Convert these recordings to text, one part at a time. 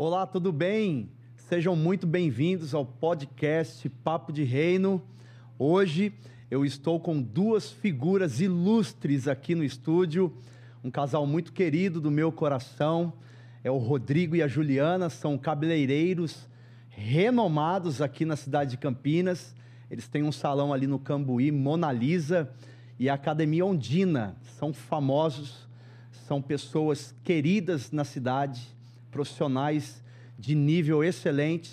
Olá, tudo bem? Sejam muito bem-vindos ao podcast Papo de Reino. Hoje eu estou com duas figuras ilustres aqui no estúdio, um casal muito querido do meu coração. É o Rodrigo e a Juliana, são cabeleireiros renomados aqui na cidade de Campinas. Eles têm um salão ali no Cambuí, Mona Lisa, e a Academia Ondina. São famosos, são pessoas queridas na cidade profissionais de nível excelente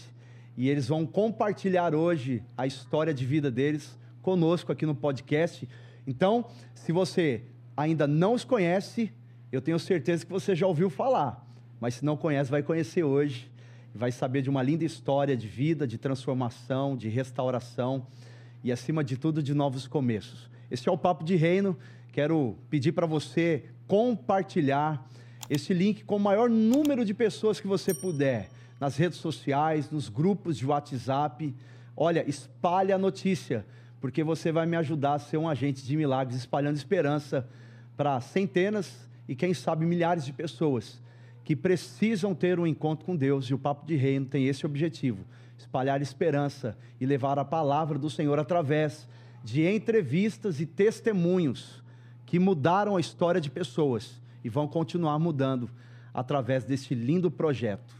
e eles vão compartilhar hoje a história de vida deles conosco aqui no podcast. Então, se você ainda não os conhece, eu tenho certeza que você já ouviu falar, mas se não conhece, vai conhecer hoje, vai saber de uma linda história de vida, de transformação, de restauração e, acima de tudo, de novos começos. Esse é o Papo de Reino. Quero pedir para você compartilhar esse link com o maior número de pessoas que você puder, nas redes sociais, nos grupos de WhatsApp. Olha, espalhe a notícia, porque você vai me ajudar a ser um agente de milagres, espalhando esperança para centenas e quem sabe milhares de pessoas que precisam ter um encontro com Deus. E o Papo de Reino tem esse objetivo: espalhar esperança e levar a palavra do Senhor através de entrevistas e testemunhos que mudaram a história de pessoas e vão continuar mudando através deste lindo projeto.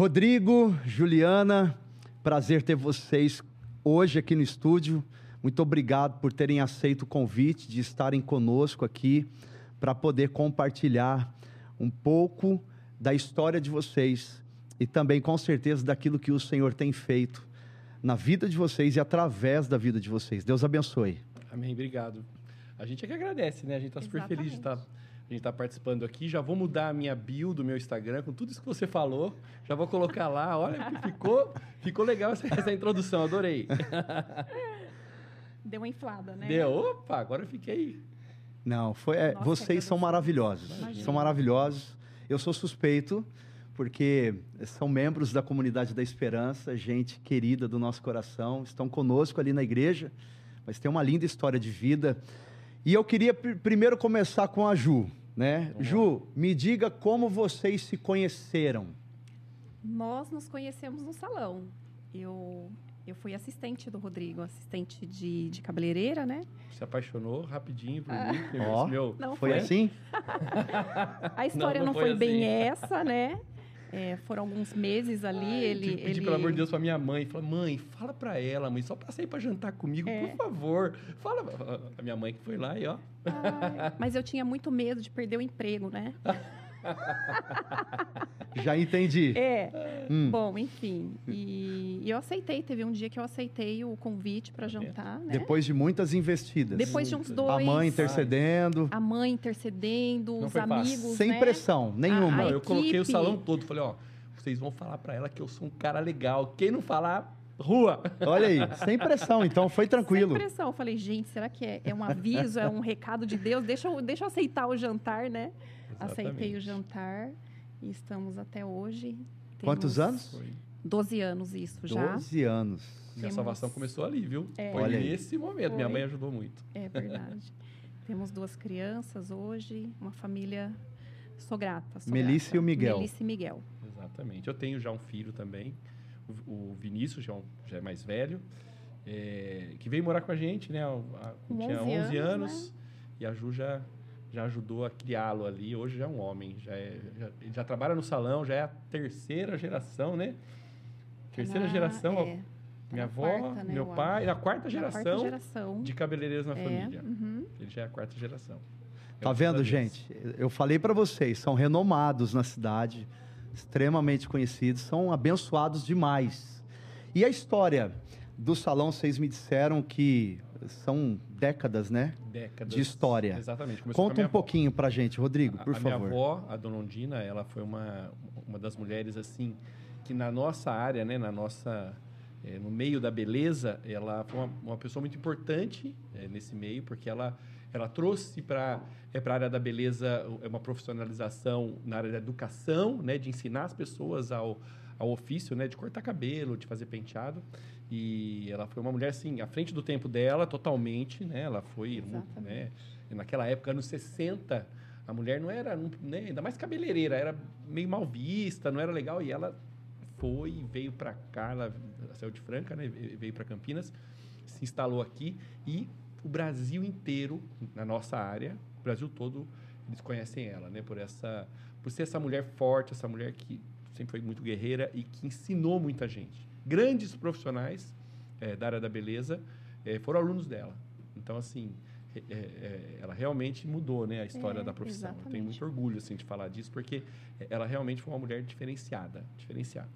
Rodrigo, Juliana, prazer ter vocês hoje aqui no estúdio. Muito obrigado por terem aceito o convite de estarem conosco aqui para poder compartilhar um pouco da história de vocês e também, com certeza, daquilo que o Senhor tem feito na vida de vocês e através da vida de vocês. Deus abençoe. Amém, obrigado. A gente é que agradece, né? A gente está super feliz de estar a gente está participando aqui. Já vou mudar a minha bio do meu Instagram com tudo isso que você falou. Já vou colocar lá. Olha, ficou, ficou legal essa, essa introdução, adorei. Deu uma inflada, né? Deu. Opa, agora eu fiquei. Não, foi, é, Nossa, vocês são maravilhosos. Imagina. São maravilhosos. Eu sou suspeito, porque são membros da comunidade da esperança, gente querida do nosso coração, estão conosco ali na igreja, mas tem uma linda história de vida. E eu queria pr primeiro começar com a Ju né? Ju, me diga como vocês se conheceram. Nós nos conhecemos no salão. Eu eu fui assistente do Rodrigo, assistente de, de cabeleireira, né? Se apaixonou rapidinho por ah. mim. Ó, meu... Não foi, foi assim? A história não, não, não foi, foi assim. bem essa, né? É, foram alguns meses ali. Ai, ele, pedi, ele... pelo amor de Deus, pra minha mãe. Falei, mãe, fala pra ela, mãe, só sair pra jantar comigo, é. por favor. Fala. A minha mãe que foi lá e ó. Ai, mas eu tinha muito medo de perder o emprego, né? Já entendi. É. Hum. Bom, enfim. E, e, eu aceitei. Teve um dia que eu aceitei o convite para jantar. Né? Depois de muitas investidas. Depois de uns dois. A mãe intercedendo. A mãe intercedendo, Não os amigos. Sem né? pressão nenhuma. A, a eu coloquei o salão todo. Falei, ó, vocês vão falar para ela que eu sou um cara legal. Quem não falar, rua. Olha aí, sem pressão, então foi tranquilo. Sem pressão. Eu falei, gente, será que é, é um aviso, é um recado de Deus? Deixa eu, deixa eu aceitar o jantar, né? Exatamente. Aceitei o jantar e estamos até hoje. Quantos anos? Foi. 12 anos isso já. 12 anos. Minha Temos... salvação começou ali, viu? É. Foi Olha nesse momento. Foi. Minha mãe ajudou muito. É verdade. Temos duas crianças hoje, uma família. Sou grata. Sou Melissa grata. e o Miguel. Melissa e Miguel. Exatamente. Eu tenho já um filho também. O, Vinícius já, é já é mais velho. É, que veio morar com a gente, né? A, tinha 11 anos, anos né? e a Ju já já ajudou a criá-lo ali. Hoje já é um homem, já, é, já, ele já trabalha no salão, já é a terceira geração, né? Terceira ah, geração, é. minha avó, quarta, né, meu pai, a quarta geração, quarta geração, de cabeleireiros na é, família. Uhum. Ele já é a quarta geração. Tá vendo, gente? Eu falei para vocês, são renomados na cidade, extremamente conhecidos, são abençoados demais. E a história do salão, vocês me disseram que são décadas, né? Décadas. De história. Exatamente. Começou Conta um avó. pouquinho pra gente, Rodrigo, por a, a favor. A minha avó, a Dona Ondina, ela foi uma, uma das mulheres, assim, que na nossa área, né, na nossa... É, no meio da beleza, ela foi uma, uma pessoa muito importante é, nesse meio, porque ela, ela trouxe para é, a área da beleza uma profissionalização na área da educação, né, de ensinar as pessoas ao, ao ofício, né, de cortar cabelo, de fazer penteado. E ela foi uma mulher, assim, à frente do tempo dela, totalmente, né? Ela foi, né? Naquela época, anos 60, a mulher não era, né? ainda mais cabeleireira, era meio mal vista, não era legal. E ela foi veio para cá, ela saiu de Franca, né? Veio para Campinas, se instalou aqui e o Brasil inteiro, na nossa área, o Brasil todo, eles conhecem ela, né? Por essa, por ser essa mulher forte, essa mulher que sempre foi muito guerreira e que ensinou muita gente grandes profissionais é, da área da beleza é, foram alunos dela. Então, assim, é, ela realmente mudou né, a história é, da profissão. Exatamente. Eu tenho muito orgulho assim, de falar disso, porque ela realmente foi uma mulher diferenciada. diferenciada.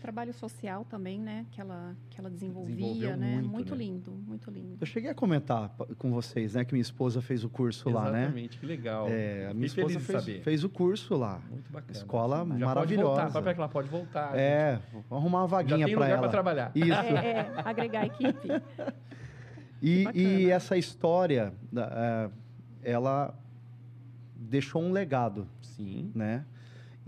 Trabalho social também, né? Que ela, que ela desenvolvia, né? Muito, muito né? lindo, muito lindo. Eu cheguei a comentar com vocês, né? Que minha esposa fez o curso Exatamente, lá, né? Exatamente, que legal. É, a minha esposa fez, fez, o curso lá. Muito bacana. Escola Já maravilhosa. Pode voltar, ela pode voltar. É, vamos arrumar uma vaguinha para ela. para trabalhar. Isso. É, é, agregar a equipe. E, e, essa história, é, ela deixou um legado. Sim. Né?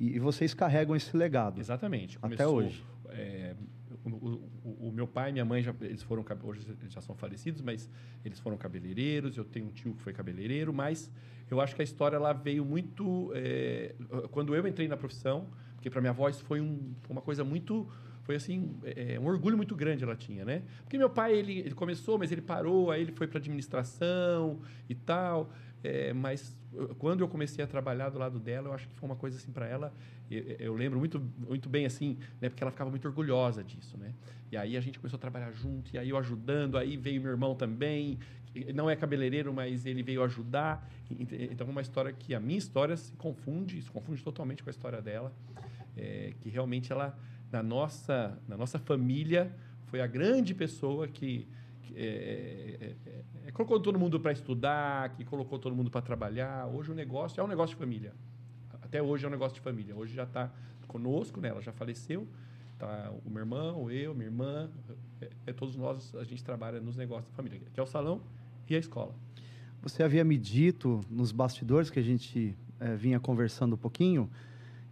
E, vocês carregam esse legado. Exatamente. Começou, até hoje. É, o, o, o, meu pai e minha mãe já eles foram hoje já são falecidos, mas eles foram cabeleireiros. Eu tenho um tio que foi cabeleireiro, mas eu acho que a história lá veio muito é, quando eu entrei na profissão, porque para minha voz foi um, uma coisa muito foi assim é, um orgulho muito grande ela tinha, né? Porque meu pai ele, ele começou, mas ele parou, aí ele foi para administração e tal. É, mas quando eu comecei a trabalhar do lado dela, eu acho que foi uma coisa assim para ela. Eu, eu, lembro muito, muito bem assim, né? Porque ela ficava muito orgulhosa disso, né? E aí a gente começou a trabalhar junto, e aí eu ajudando, aí veio meu irmão também. Não é cabeleireiro, mas ele veio ajudar. Então, é uma história que a minha história se confunde, se confunde totalmente com a história dela. É, que realmente ela, na nossa, na nossa família, foi a grande pessoa que, que é, é, é é, colocou todo mundo para estudar, que colocou todo mundo para trabalhar. Hoje o negócio é um negócio de família. Até hoje é um negócio de família. Hoje já está conosco, né? ela já faleceu. Tá o meu irmão, eu, minha irmã, é, é, todos nós, a gente trabalha nos negócios da família, que é o salão e a escola. Você havia me dito nos bastidores que a gente é, vinha conversando um pouquinho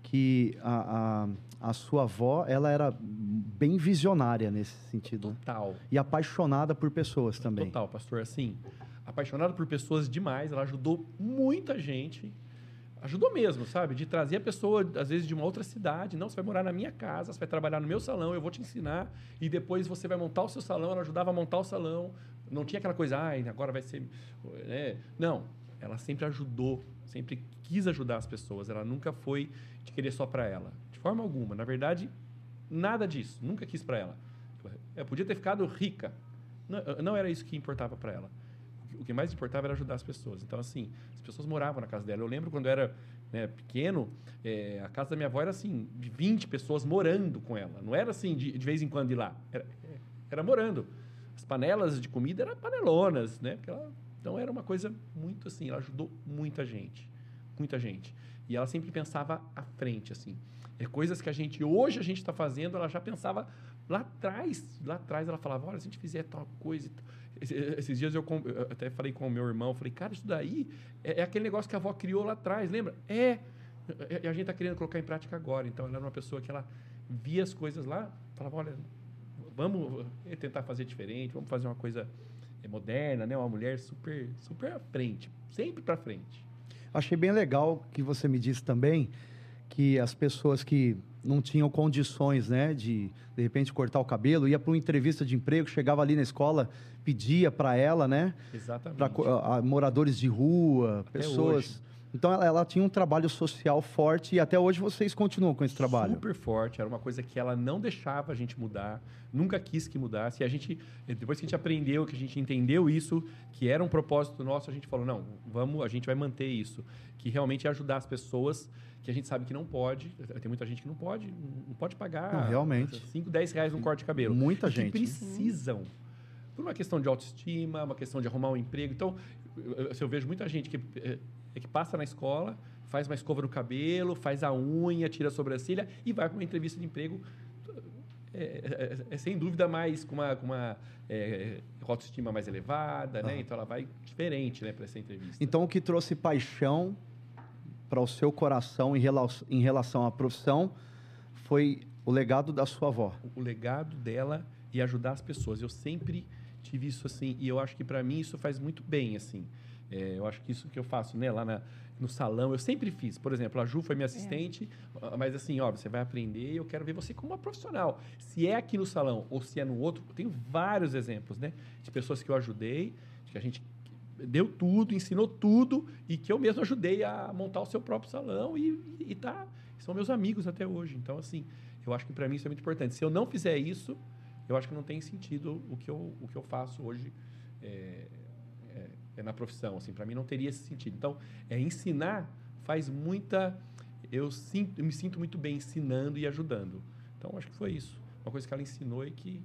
que a, a, a, sua avó ela era bem visionária nesse sentido. Total. E apaixonada por pessoas também. Total, pastor. Assim, apaixonada por pessoas demais. Ela ajudou muita gente. Ajudou mesmo, sabe? De trazer a pessoa, às vezes, de uma outra cidade. Não, você vai morar na minha casa, você vai trabalhar no meu salão, eu vou te ensinar. E depois você vai montar o seu salão. Ela ajudava a montar o salão. Não tinha aquela coisa, ai, agora vai ser. É. Não. Ela sempre ajudou, sempre quis ajudar as pessoas. Ela nunca foi de querer só para ela. De forma alguma. Na verdade, nada disso. Nunca quis para ela. Eu podia ter ficado rica. Não, não era isso que importava para ela. O que mais importava era ajudar as pessoas. Então, assim, as pessoas moravam na casa dela. Eu lembro quando eu era né, pequeno, é, a casa da minha avó era assim, de 20 pessoas morando com ela. Não era assim, de, de vez em quando ir lá. Era, era morando. As panelas de comida eram panelonas, né? Ela, então, era uma coisa muito assim, ela ajudou muita gente. Muita gente. E ela sempre pensava à frente, assim. É coisas que a gente, hoje a gente está fazendo, ela já pensava lá atrás. Lá atrás ela falava, olha, se a gente fizer tal coisa... Esses dias eu, até falei com o meu irmão, falei, cara, isso daí é, é, aquele negócio que a avó criou lá atrás, lembra? É, e a gente está querendo colocar em prática agora. Então, ela era uma pessoa que ela via as coisas lá, falava, olha, vamos tentar fazer diferente, vamos fazer uma coisa moderna, né? Uma mulher super, super à frente, sempre para frente. Achei bem legal que você me disse também que as pessoas que não tinham condições, né, de de repente cortar o cabelo, ia para uma entrevista de emprego, chegava ali na escola, pedia para ela, né? Exatamente. Para moradores de rua, Até pessoas, Então ela, ela, tinha um trabalho social forte e até hoje vocês continuam com esse trabalho. Super forte, era uma coisa que ela não deixava a gente mudar, nunca quis que mudasse. E a gente, depois que a gente aprendeu, que a gente entendeu isso, que era um propósito nosso, a gente falou: não, vamos, a gente vai manter isso. Que realmente é ajudar as pessoas que a gente sabe que não pode. Tem muita gente que não pode, não pode pagar não, realmente. 5, 10 reais num corte de cabelo. Muita gente. Que precisam. Por uma questão de autoestima, uma questão de arrumar um emprego. Então, eu, eu vejo muita gente que eh, é que passa na escola, faz uma escova no cabelo, faz a unha, tira a sobrancelha e vai para uma entrevista de emprego. É, é, é, sem dúvida mais com uma, com uma é, autoestima mais elevada, né? Então ela vai diferente, né, para essa entrevista. Então o que trouxe paixão para o seu coração em relação, em relação à profissão foi o legado da sua avó. O legado dela e ajudar as pessoas. Eu sempre tive isso assim e eu acho que para mim isso faz muito bem assim. É, eu acho que isso que eu faço né, lá na, no salão, eu sempre fiz. Por exemplo, a Ju foi minha é. assistente, é. mas assim, ó, você vai aprender e eu quero ver você como uma profissional. Se é aqui no salão ou se é no outro, eu tenho vários exemplos, né? De pessoas que eu ajudei, que a gente deu tudo, ensinou tudo e que eu mesmo ajudei a montar o seu próprio salão e, e tá, são meus amigos até hoje. Então, assim, eu acho que para mim isso é muito importante. Se eu não fizer isso, eu acho que não tem sentido o que eu, o que eu faço hoje. É, na profissão. Assim, para mim não teria esse sentido. Então, é, ensinar faz muita. Eu, sinto, eu me sinto muito bem ensinando e ajudando. Então, acho que foi isso. Uma coisa que ela ensinou e que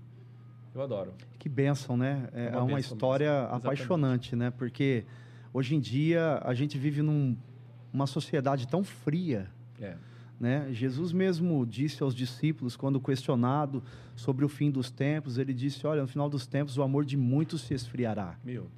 eu adoro. Que bênção, né? É, é uma, uma história mesmo. apaixonante, Exatamente. né? Porque hoje em dia a gente vive numa num, sociedade tão fria. É. Né? Jesus mesmo disse aos discípulos, quando questionado sobre o fim dos tempos, ele disse: Olha, no final dos tempos o amor de muitos se esfriará. Meu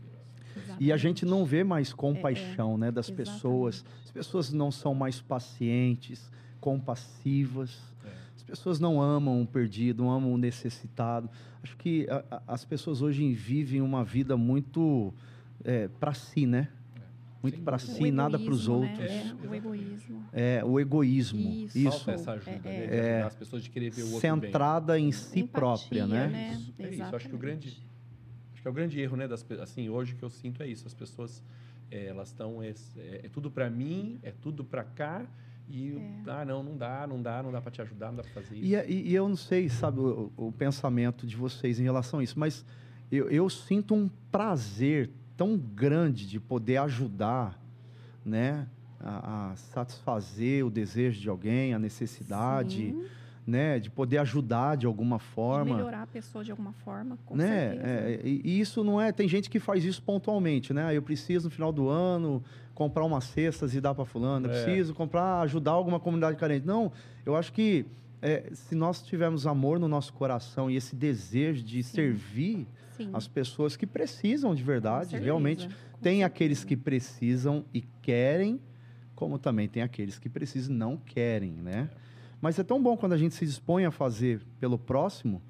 e a gente não vê mais compaixão é, é. né, das Exatamente. pessoas. As pessoas não são mais pacientes, compassivas. É. As pessoas não amam o perdido, não amam o necessitado. Acho que a, a, as pessoas hoje vivem uma vida muito é, para si, né? É. Muito para si, nada para os né? outros. Né? É, o egoísmo. É, o egoísmo. Isso. Isso. Falta essa ajuda, é, né? É. As pessoas de querer ver o outro Centrada bem. em si Empatia, própria, né? né? Isso. É isso. Acho que o grande que é o grande erro, né? Das, assim, hoje que eu sinto é isso. As pessoas, é, elas estão... É, é, tudo para mim, é tudo para cá. E, é. ah, não, não dá, não dá, não dá para te ajudar, não dá para fazer isso. E, e, e, eu não sei, sabe, o, o, pensamento de vocês em relação a isso, mas eu, eu sinto um prazer tão grande de poder ajudar, né? A, a satisfazer o desejo de alguém, a necessidade... Sim né, de poder ajudar de alguma forma. De melhorar a pessoa de alguma forma, com né? certeza. É, e isso não é. Tem gente que faz isso pontualmente, né? Eu preciso no final do ano comprar umas cestas e dar para fulano. Eu é. preciso comprar, ajudar alguma comunidade carente. Não, eu acho que é, se nós tivermos amor no nosso coração e esse desejo de Sim. servir Sim. as pessoas que precisam de verdade, realmente tem certeza. aqueles que precisam e querem, como também tem aqueles que precisam e não querem, né? É. Mas é tão bom quando a gente se dispõe a fazer pelo próximo.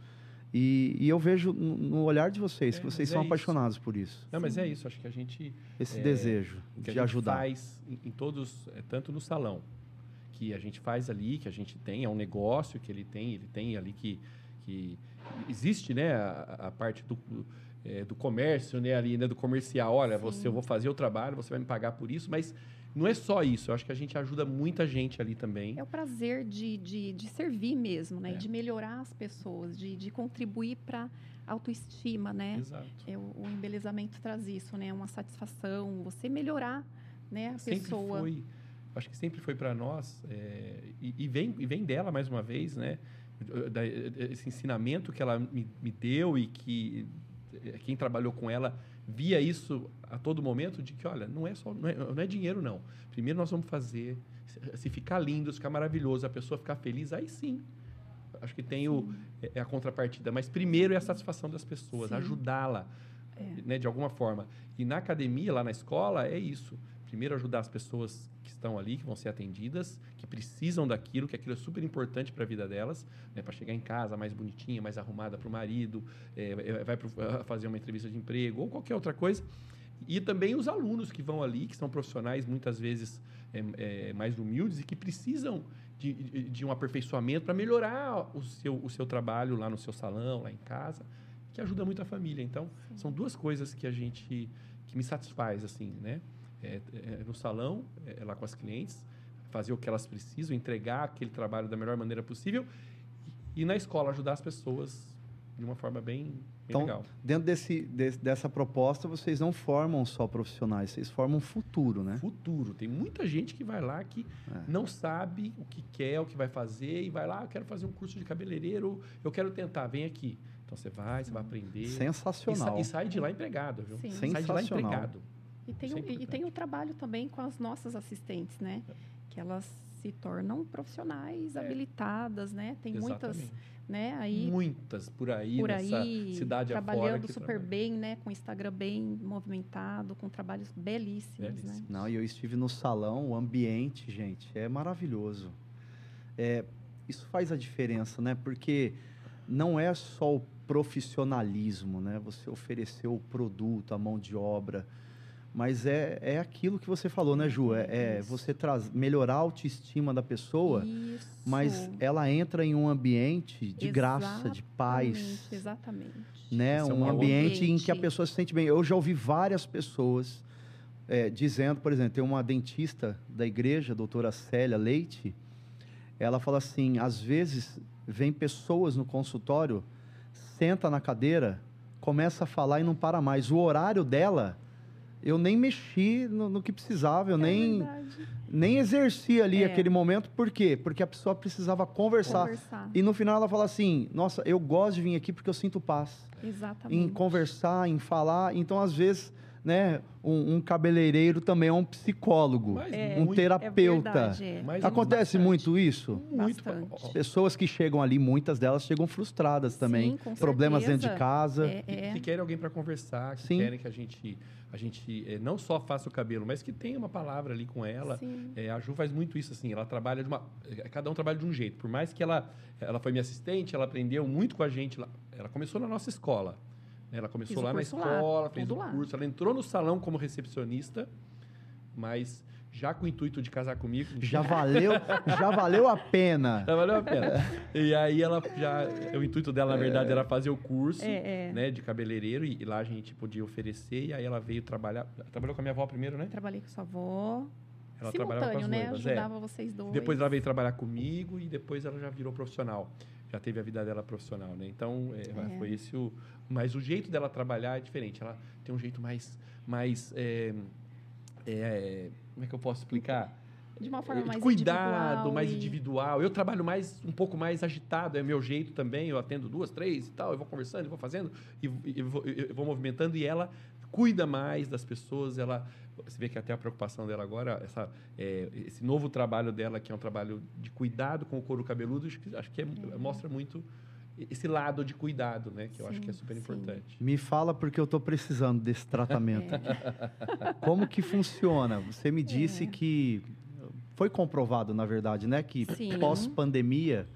E, e eu vejo no olhar de vocês é, que vocês são é apaixonados por isso. Não, mas é isso. Acho que a gente. Esse é, desejo de ajudar. faz em, em todos, é, tanto no salão, que a gente faz ali, que a gente tem, é um negócio que ele tem, ele tem ali que. que existe né, a, a parte do, do, é, do, comércio, né, ali, né, do comercial. Olha, você, eu vou fazer o trabalho, você vai me pagar por isso, mas não é só isso, eu acho que a gente ajuda muita gente ali também. É o prazer de, de, de servir mesmo, né? É. De melhorar as pessoas, de, de contribuir para autoestima, né? Exato. É, o, o, embelezamento traz isso, né? Uma satisfação, você melhorar né, a sempre pessoa. Foi, acho que sempre foi para nós, é, e, e, vem, e vem dela mais uma vez, né? Esse ensinamento que ela me, me deu e que quem trabalhou com ela via isso a todo momento de que, olha, não é só não é, não é dinheiro não. Primeiro nós vamos fazer se ficar lindo, se ficar maravilhoso, a pessoa ficar feliz, aí sim. Acho que tem o, é a contrapartida, mas primeiro é a satisfação das pessoas, ajudá-la é. né, de alguma forma. E na academia, lá na escola, é isso. Primeiro ajudar as pessoas que estão ali, que vão ser atendidas, que precisam daquilo, que aquilo é super importante para a vida delas, né, para chegar em casa mais bonitinha, mais arrumada para o marido, é, vai pro, fazer uma entrevista de emprego ou qualquer outra coisa. E também os alunos que vão ali, que são profissionais muitas vezes é, é, mais humildes e que precisam de, de, de um aperfeiçoamento para melhorar o seu, o seu trabalho lá no seu salão, lá em casa, que ajuda muito a família. Então, Sim. são duas coisas que a gente que me satisfaz assim, né? É, é, no salão, é, lá com as clientes, fazer o que elas precisam, entregar aquele trabalho da melhor maneira possível e, e na escola ajudar as pessoas de uma forma bem, bem então, legal. Dentro desse, desse, dessa proposta, vocês não formam só profissionais, vocês formam futuro, né? Futuro. Tem muita gente que vai lá que é. não sabe o que quer, o que vai fazer, e vai lá, eu quero fazer um curso de cabeleireiro, eu quero tentar, vem aqui. Então você vai, você vai aprender. Sensacional. E, sa e sai de lá empregado, viu? Sim. Sai de lá empregado. E tem, o, e tem o trabalho também com as nossas assistentes, né? É. Que elas se tornam profissionais é. habilitadas, né? Tem Exatamente. muitas, né? Aí muitas por aí por nessa aí, cidade trabalhando afora super bem, né? Com o Instagram bem movimentado, com trabalhos belíssimos, né? Belíssimo. né? Não, e eu estive no salão, o ambiente, gente, é maravilhoso. É, isso faz a diferença, né? Porque não é só o profissionalismo, né? Você oferecer o produto, a mão de obra, mas é, é aquilo que você falou, né, Ju? É, é você traz, melhorar a autoestima da pessoa, Isso. mas ela entra em um ambiente de graça, de paz. Exatamente. Né? um, um ambiente, ambiente, em que a pessoa se sente bem. Eu já ouvi várias pessoas é, dizendo, por exemplo, tem uma dentista da igreja, a doutora Célia Leite, ela fala assim: às vezes vem pessoas no consultório, senta na cadeira, começa a falar e não para mais. O horário dela eu nem mexi no, no que precisava, eu é nem, nem exerci ali é. aquele momento. Por quê? Porque a pessoa precisava conversar. conversar. E no final ela fala assim: Nossa, eu gosto de vir aqui porque eu sinto paz. Exatamente. Em conversar, em falar. Então, às vezes, né, um, um cabeleireiro também é um psicólogo, é, um terapeuta. É verdade, é. Acontece muito isso? Muito. As pessoas que chegam ali, muitas delas chegam frustradas também. Sim, Problemas certeza. dentro de casa. É, é. que querem alguém para conversar, que Sim. querem que a gente a gente é, não só faça o cabelo, mas que tenha uma palavra ali com ela. É, a Ju faz muito isso, assim, ela trabalha de uma... É, cada um trabalha de um jeito. Por mais que ela, ela foi minha assistente, ela aprendeu muito com a gente. Ela, ela começou na nossa escola. Né? Ela começou lá na escola, lá, fez o lá. curso. Ela entrou no salão como recepcionista, mas já com o intuito de casar comigo. Já valeu, já valeu a pena. Já valeu a pena. E aí ela já, o intuito dela na verdade era fazer o curso, é, é. né, de cabeleireiro e, e, lá a gente podia oferecer e aí ela veio trabalhar, trabalhou com a minha avó primeiro, né? Trabalhei com sua avó. Ela trabalhava com as né? noivas, é. Ajudava é. vocês dois. Depois ela veio trabalhar comigo e depois ela já virou profissional. Já teve a vida dela profissional, né? Então, é, é. foi esse o... Mas o jeito dela trabalhar é diferente. Ela tem um jeito mais... mais é, é, como é que eu posso explicar? De uma forma mais cuidado, individual mais e... individual. Eu trabalho mais um pouco mais agitado, é meu jeito também. Eu atendo duas, três e tal. Eu vou conversando, eu vou fazendo e, e vou, eu vou movimentando. E ela cuida mais das pessoas. Ela, você vê que até a preocupação dela agora, essa, é, esse novo trabalho dela, que é um trabalho de cuidado com o couro cabeludo, acho que, acho que é, é. mostra muito esse lado de cuidado, né? Que eu acho que é super sim. importante. Me fala porque eu estou precisando desse tratamento. É. Como que funciona? Você me disse é. que foi comprovado, na verdade, né? Que pós-pandemia,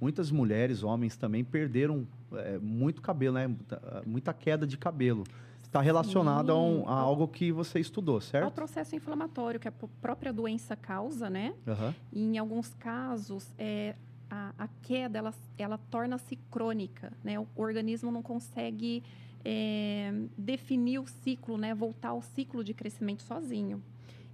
muitas mulheres, homens também perderam é, muito cabelo, né? Muita, muita queda de cabelo. Está relacionado a, um, a, algo que você estudou, certo? Ao processo inflamatório que a própria doença causa, né? Uhum. E em alguns casos, é, a, a queda ela, ela torna-se crônica, né? O organismo não consegue é, definir o ciclo, né? Voltar ao ciclo de crescimento sozinho.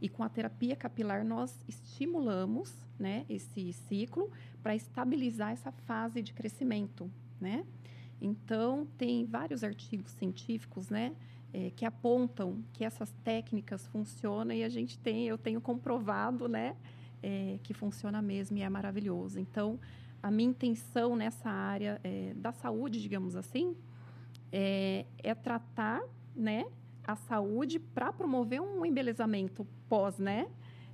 E com a terapia capilar nós estimulamos, né? Esse ciclo para estabilizar essa fase de crescimento, né? Então tem vários artigos científicos, né? É, que apontam que essas técnicas funcionam e a gente tem, eu tenho comprovado, né? É, que funciona mesmo e é maravilhoso. Então, a minha intenção nessa área é, da saúde, digamos assim, é, é tratar, né, a saúde para promover um embelezamento pós, né?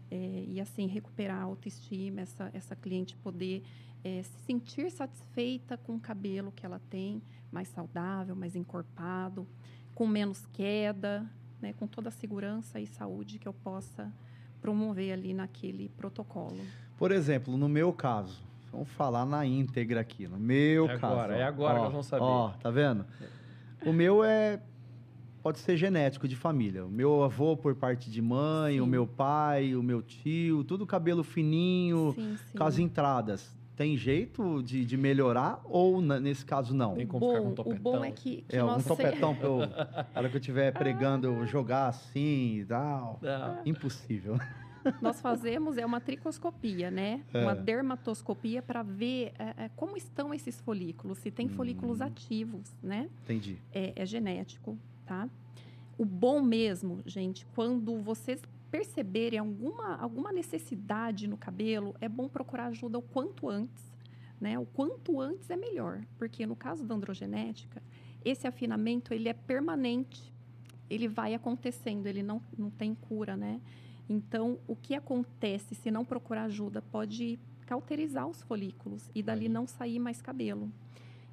É, e assim recuperar a autoestima, essa, essa cliente poder é, se sentir satisfeita com o cabelo que ela tem, mais saudável, mais encorpado, com menos queda, né, com toda a segurança e saúde que eu possa promover ali naquele protocolo. Por exemplo, no meu caso, vamos falar na íntegra aqui, no meu é caso. Agora, é agora ó, que nós vamos saber. Ó, tá vendo? O meu é pode ser genético de família. O meu avô por parte de mãe, sim. o meu pai, o meu tio, tudo cabelo fininho, sim, sim. com as entradas. Tem jeito de, de melhorar ou nesse caso não? Tem como bom, ficar com um topetão? O bom é que, que é, um topetão para eu, hora que eu estiver pregando, eu jogar assim e tal. Não. Impossível. Nós fazemos é uma tricoscopia, né? É. Uma dermatoscopia para ver é, é, como estão esses folículos, se tem hum. folículos ativos, né? Entendi. É, é genético, tá? O bom mesmo, gente, quando vocês perceberem alguma, alguma necessidade no cabelo, é bom procurar ajuda o quanto antes, né? O quanto antes é melhor, porque no caso da androgenética, esse afinamento ele é permanente, ele vai acontecendo, ele não, não tem cura, né? Então, o que acontece se não procurar ajuda pode cauterizar os folículos e dali não sair mais cabelo.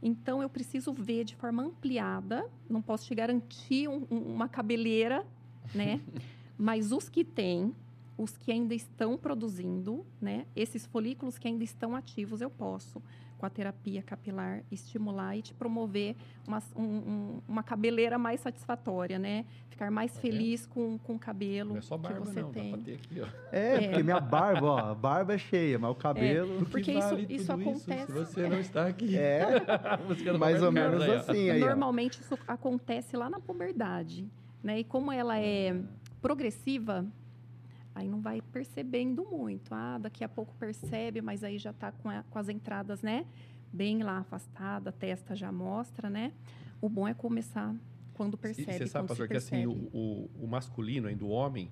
Então, eu preciso ver de forma ampliada, não posso te garantir um, uma cabeleira, né? Mas os que têm, os que ainda estão produzindo, né? Esses folículos que ainda estão ativos, eu posso com a terapia capilar estimular e te promover uma, um, uma cabeleira mais satisfatória, né? Ficar mais é. feliz com, com o cabelo não é só barba, que você não, tem. Aqui, é, é, porque minha barba, ó, a barba é cheia, mas o cabelo... É, porque isso, vale isso acontece... Isso, se você não está aqui. É, mais ou menos aí, assim. Aí, Normalmente isso acontece lá na puberdade, né? E como ela é progressiva, aí não vai percebendo muito. Ah, daqui a pouco percebe, mas aí já está com, com, as entradas, né? Bem lá afastada, a testa já mostra, né? O bom é começar quando percebe. E você sabe, pastor, que assim, o, o, o, masculino, ainda o homem,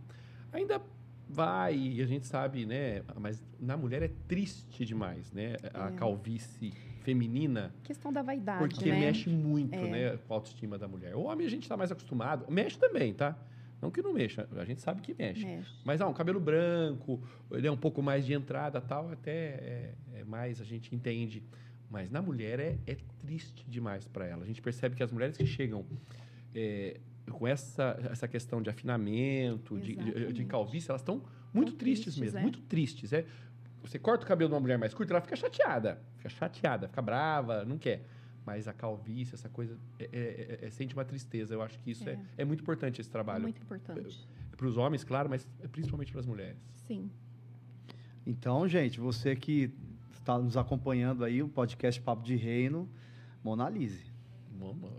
ainda vai, e a gente sabe, né? Mas na mulher é triste demais, né? A é. calvície feminina. Questão da vaidade, Porque né? mexe muito, é. né? Com a autoestima da mulher. O homem a gente está mais acostumado. Mexe também, tá? Não que não mexa, a gente sabe que mexe. mexe. Mas, ah, um cabelo branco, ele é um pouco mais de entrada tal, até é, é mais, a gente entende. Mas na mulher é, é triste demais para ela. A gente percebe que as mulheres que chegam é, com essa, essa questão de afinamento, de, de, de, calvície, elas estão muito tristes, tristes, mesmo, é. muito tristes. É. Você corta o cabelo de uma mulher mais curta, ela fica chateada, fica chateada, fica brava, não quer. Mas a calvície, essa coisa, é, é, é, é, sente uma tristeza. Eu acho que isso é, é, é muito importante, esse trabalho. Muito importante. Para os homens, claro, mas principalmente para as mulheres. Sim. Então, gente, você que está nos acompanhando aí, o podcast Papo de Reino, Monalise.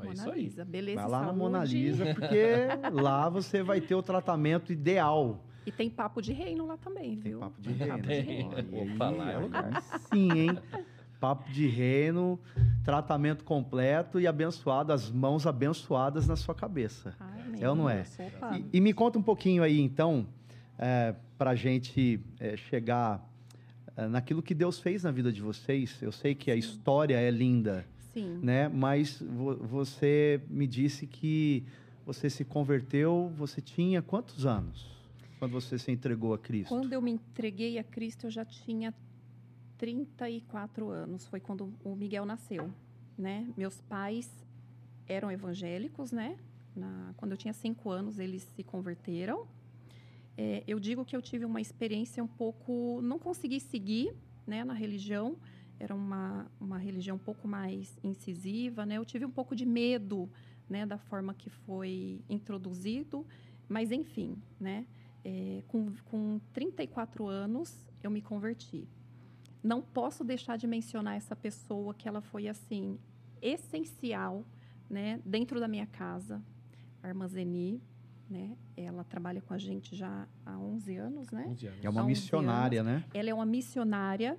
É isso aí. Lisa, beleza Vai lá saúde. na Mona Lisa, porque lá você vai ter o tratamento ideal. E tem papo de reino lá também, viu? Tem papo de reino. Papo de reino. Opa, lá é lugar. Sim, hein? Papo de reino, tratamento completo e abençoado, as mãos abençoadas na sua cabeça. Amém. É ou não é? E, e, me conta um pouquinho aí, então, é, para a gente é, chegar é, naquilo que Deus fez na vida de vocês. Eu sei que a história é linda, Sim. né? Mas vo você me disse que você se converteu, você tinha quantos anos? Quando você se entregou a Cristo? Quando eu me entreguei a Cristo, eu já tinha 34 anos, foi quando o Miguel nasceu, né? Meus pais eram evangélicos, né? Na, quando eu tinha cinco anos, eles se converteram. É, eu digo que eu tive uma experiência um pouco... Não consegui seguir né, na religião. Era uma, uma religião um pouco mais incisiva, né? Eu tive um pouco de medo né, da forma que foi introduzido. Mas, enfim, né? É, com, com 34 anos, eu me converti não posso deixar de mencionar essa pessoa que ela foi assim essencial, né, dentro da minha casa, a Armazeni, né? Ela trabalha com a gente já há 11 anos, né? 11 anos. É uma missionária, anos. né? Ela é uma missionária,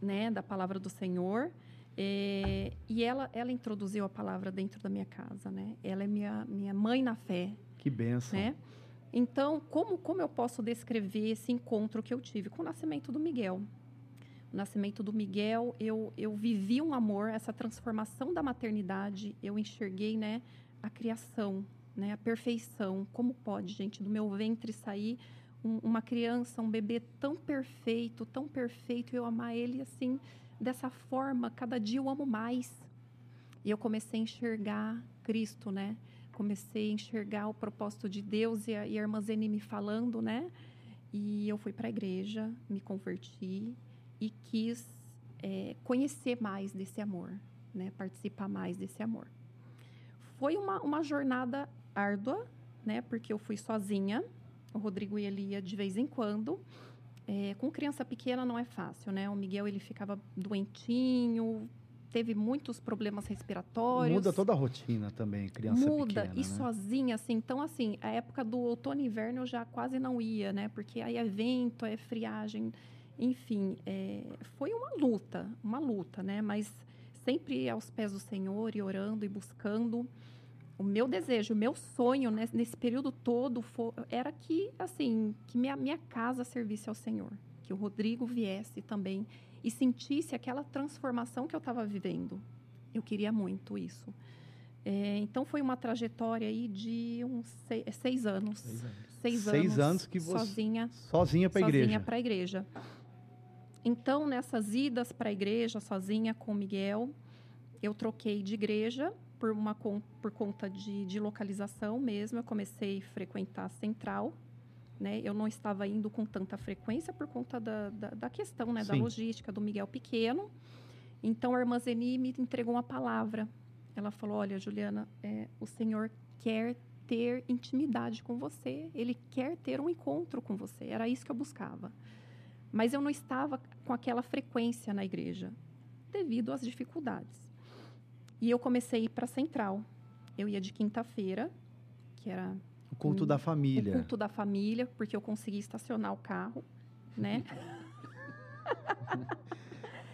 né, da palavra do Senhor. É, e ela, ela introduziu a palavra dentro da minha casa, né? Ela é minha, minha mãe na fé. Que benção. Né? Então, como, como eu posso descrever esse encontro que eu tive com o nascimento do Miguel? O nascimento do Miguel, eu, eu vivi um amor, essa transformação da maternidade, eu enxerguei, né, a criação, né, a perfeição. Como pode, gente, do meu ventre sair um, uma criança, um bebê tão perfeito, tão perfeito, eu amar ele assim, dessa forma, cada dia eu amo mais. E eu comecei a enxergar Cristo, né? Comecei a enxergar o propósito de Deus e a, e a irmã Zene me falando, né? E eu fui para a igreja, me converti, e quis é, conhecer mais desse amor, né? participar mais desse amor. Foi uma, uma jornada árdua, né? porque eu fui sozinha, o Rodrigo ele ia de vez em quando, É, com criança pequena não é fácil, né? O Miguel ele ficava doentinho, teve muitos problemas respiratórios. Muda toda a rotina também, criança Muda, pequena. e né? sozinha, assim. Então, assim, a época do outono e inverno eu já quase não ia, né? Porque aí é vento, é friagem, enfim. É, foi uma luta, uma luta, né? Mas sempre aos pés do Senhor e orando e buscando. O meu desejo, o meu sonho né, nesse período todo foi, era que, assim, que minha, minha casa servisse ao Senhor. Que o Rodrigo viesse também e sentisse aquela transformação que eu estava vivendo. Eu queria muito isso. É, então foi uma trajetória aí de uns seis, seis anos. Seis anos. Seis, Seis anos, anos que você- sozinha, Sozinha para a sozinha igreja. para a igreja. Então nessas idas para a igreja sozinha com Miguel, eu troquei de igreja por uma por conta de, de localização mesmo. Eu comecei a frequentar a central. Né? Eu não estava indo com tanta frequência por conta da, da, da questão né? da logística do Miguel pequeno. Então, a irmã Zeni me entregou uma palavra. Ela falou: Olha, Juliana, é, o Senhor quer ter intimidade com você, ele quer ter um encontro com você. Era isso que eu buscava. Mas eu não estava com aquela frequência na igreja, devido às dificuldades. E eu comecei a ir para a central. Eu ia de quinta-feira, que era O culto da o família. culto da família, porque eu consegui estacionar o carro, né?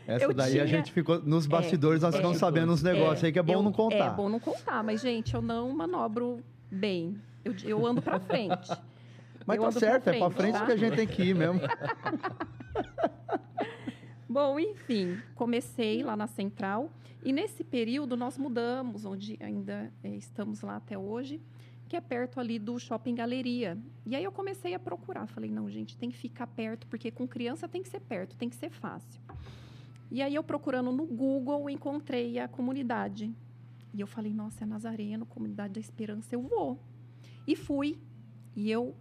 Essa eu daí a tinha- gente ficou nos bastidores, nós é, ficamos sabendo uns negócios aí que é bom eu- não contar. É bom não contar, mas, gente, eu não manobro bem. Eu, eu ando para frente. Mas eu tá certo, é pra frente, frente tá? que a gente tem que ir mesmo. Bom, enfim, comecei lá na Central e nesse período nós mudamos, onde ainda eh, estamos lá até hoje, que é perto ali do Shopping Galeria. E aí eu comecei a procurar, falei, não, gente, tem que ficar perto, porque com criança tem que ser perto, tem que ser fácil. E aí eu procurando no Google, encontrei a comunidade. E eu falei, nossa, é Nazareno, Comunidade da Esperança, eu vou. E fui. E eu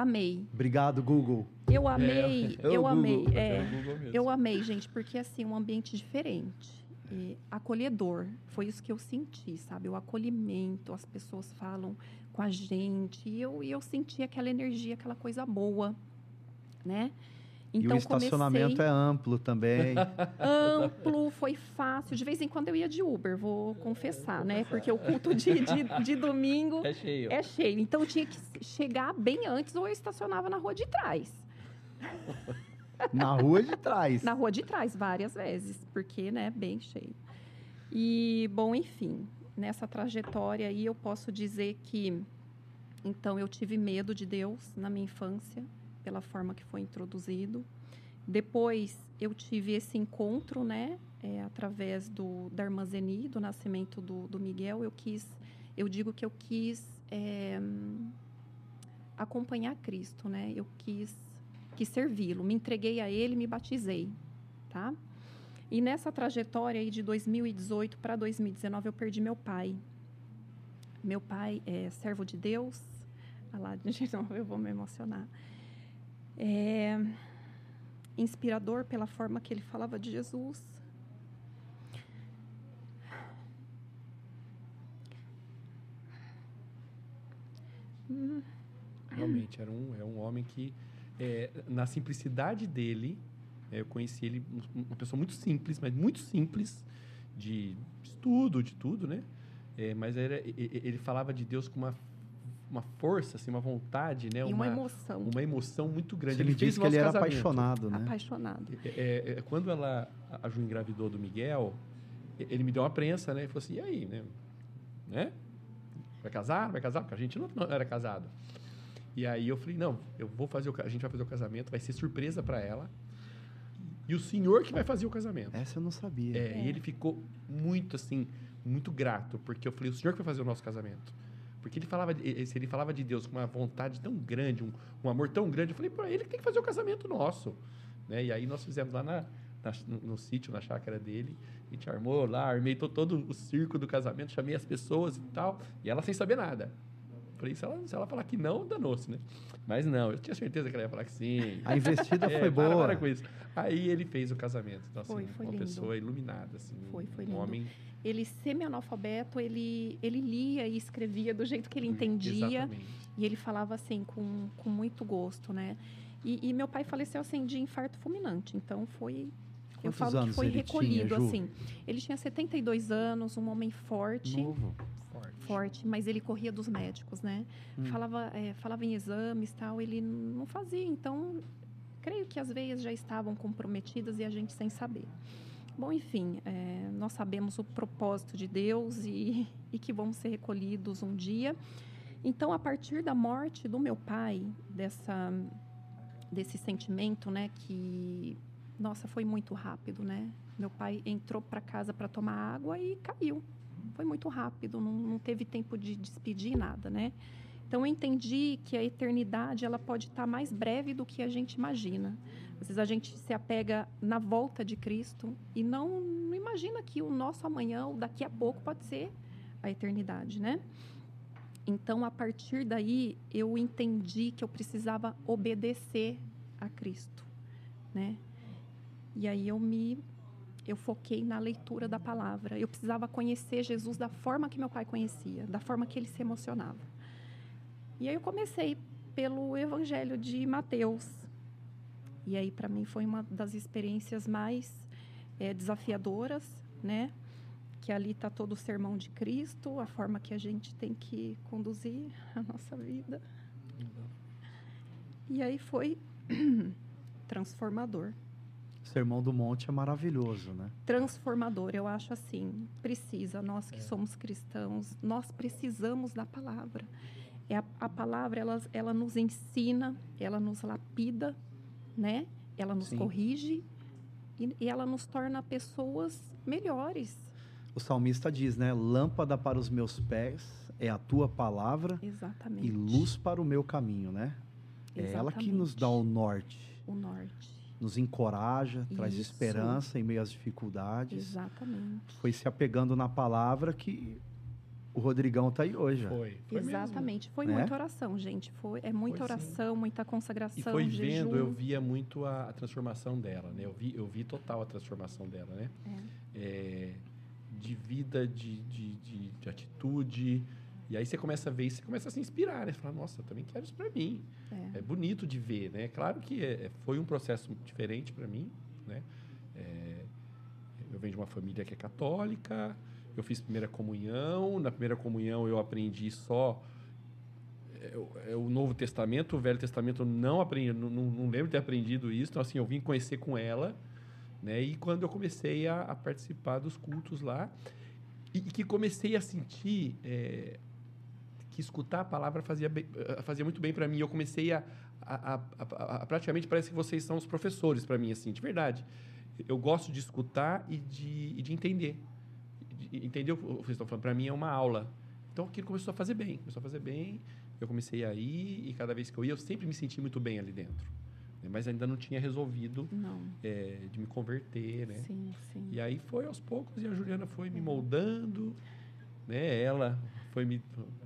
amei. Obrigado, Google. Eu amei, é eu Google. amei. É É, eu amei, gente, porque assim, um ambiente diferente, e acolhedor. Foi isso que eu senti, sabe? O acolhimento, as pessoas falam com a gente, e eu, e eu senti aquela energia, aquela coisa boa, né? Então, e o estacionamento comecei é amplo também. amplo, foi fácil. De vez em quando eu ia de Uber, vou confessar, né? Porque o culto de, de, de domingo É cheio. é cheio. Então, eu tinha que chegar bem antes ou eu estacionava na rua de trás. na rua de trás. Na rua de trás, várias vezes, porque, né, bem cheio. E, bom, enfim, nessa trajetória aí eu posso dizer que, então, eu tive medo de Deus na minha infância, pela forma que foi introduzido. Depois, eu tive esse encontro, né, é, através do, da Armazeni, do nascimento do, do Miguel. Eu quis, eu digo que eu quis é, acompanhar Cristo, né? Eu quis quis servi-lo, me entreguei a ele, me batizei, tá? E nessa trajetória aí de 2018 para 2019 eu perdi meu pai. Meu pai é servo de Deus. Ah lá, de novo eu vou me emocionar. É inspirador pela forma que ele falava de Jesus. Realmente, era um, é um homem que, é, na simplicidade dele, é, eu conheci ele, um- uma pessoa muito simples, mas muito simples, de estudo, de tudo, né? É, mas era, ele falava de Deus com uma, uma força, assim, uma vontade, né? e uma emoção. uma emoção muito grande. Ele disse que ele era casamento. apaixonado, né? Apaixonado. É, é, é, quando ela, a Ju engravidou do Miguel, ele me deu uma prensa, né? E falou assim, e aí, né? né? Vai casar? Vai casar? Porque a gente não, não era casado. E aí eu falei, não, eu vou fazer o, a gente vai fazer o casamento, vai ser surpresa para ela. E o senhor que vai fazer o casamento. Essa eu não sabia. É, É. E ele ficou muito assim, muito grato, porque eu falei, o senhor que vai fazer o nosso casamento. Porque ele falava, ele falava de Deus com uma vontade tão grande, um, um amor tão grande. Eu falei, para ele tem que fazer o casamento nosso. Né? E aí nós fizemos lá na, na- no, no sítio, na chácara dele. A gente armou lá, armei to- todo o circo do casamento, chamei as pessoas e tal. E ela sem saber nada. Falei, se ela, se ela falar que não, danou-se, né? Mas não, eu tinha certeza que ela ia falar que sim. A investida É, foi boa. para com isso. Aí ele fez o casamento. Então, assim, Foi, foi uma lindo. pessoa iluminada, assim. Foi, foi um lindo. homem Ele semi-analfabeto, ele, ele lia e escrevia do jeito que ele entendia. Exatamente. E ele falava assim, com, com muito gosto, né? E, e, meu pai faleceu assim de infarto fulminante. Então foi Quantos eu falo que foi recolhido tinha, assim. Ele tinha 72 anos, um homem forte. Novo. Forte. mas ele corria dos médicos, né? Hum. Falava, é, falava em exames tal, ele não fazia. Então, creio que as veias já estavam comprometidas e a gente sem saber. Bom, enfim, é, nós sabemos o propósito de Deus e, e que vamos ser recolhidos um dia. Então, a partir da morte do meu pai, dessa, desse sentimento, né, que, nossa, foi muito rápido, né? Meu pai entrou para casa para tomar água e caiu. Foi muito rápido, não, não teve tempo de despedir nada, né? Então, eu entendi que a eternidade ela pode estar mais breve do que a gente imagina. Às vezes a gente se apega na volta de Cristo e não, não imagina que o nosso amanhã ou daqui a pouco pode ser a eternidade, né? Então, a partir daí, eu entendi que eu precisava obedecer a Cristo, né? E aí eu me eu foquei na leitura da palavra. Eu precisava conhecer Jesus da forma que meu pai conhecia, da forma que ele se emocionava. E aí eu comecei pelo Evangelho de Mateus. E aí para mim foi uma das experiências mais é, desafiadoras, né? Que ali está todo o sermão de Cristo, a forma que a gente tem que conduzir a nossa vida. E aí foi transformador. Sermão do Monte é maravilhoso, né? Transformador, eu acho assim. Precisa, nós que é. somos cristãos, nós precisamos da palavra. É a, a palavra, ela, ela nos ensina, ela nos lapida, né? Ela nos Sim. corrige e, e ela nos torna pessoas melhores. O salmista diz, né? Lâmpada para os meus pés é a tua palavra Exatamente. e luz para o meu caminho, né? Exatamente. É ela que nos dá o norte. O norte. Nos encoraja, Isso. traz esperança em meio às dificuldades. Exatamente. Foi se apegando na palavra que o Rodrigão está aí hoje. Foi. foi Exatamente. Mesmo. Foi né? muita oração, gente. Foi, é muita foi, oração, sim. muita consagração. E foi jejum. vendo, eu via muito a, a, transformação dela, né? Eu vi, eu vi total a transformação dela, né? É. É, de vida, de, de, de, de, atitude. E aí você começa a ver e você começa a se inspirar, né? Você fala, nossa, eu também quero isso para mim. É. é. bonito de ver, né? Claro que é, é foi um processo diferente para mim, né? É, eu venho de uma família que é católica, eu fiz primeira comunhão. Na primeira comunhão eu aprendi só é, é o Novo Testamento, o Velho Testamento eu não aprendi, não, não, lembro de ter aprendido isso. Então assim, eu vim conhecer com ela, né? E quando eu comecei a, a participar dos cultos lá e, e que comecei a sentir é, que escutar a palavra fazia, eh, fazia muito bem para mim. Eu comecei a, a, a, a, praticamente parece que vocês são os professores para mim assim, de verdade. Eu gosto de escutar e de, e de entender entendeu o que vocês estão falando? Para mim é uma aula. Então aquilo começou a fazer bem, começou a fazer bem. Eu comecei a ir e cada vez que eu ia, eu sempre me senti muito bem ali dentro. Né? Mas ainda não tinha resolvido é, de me converter, né? Sim, sim. E aí foi aos poucos e a Juliana foi me moldando, né? Ela foi me é,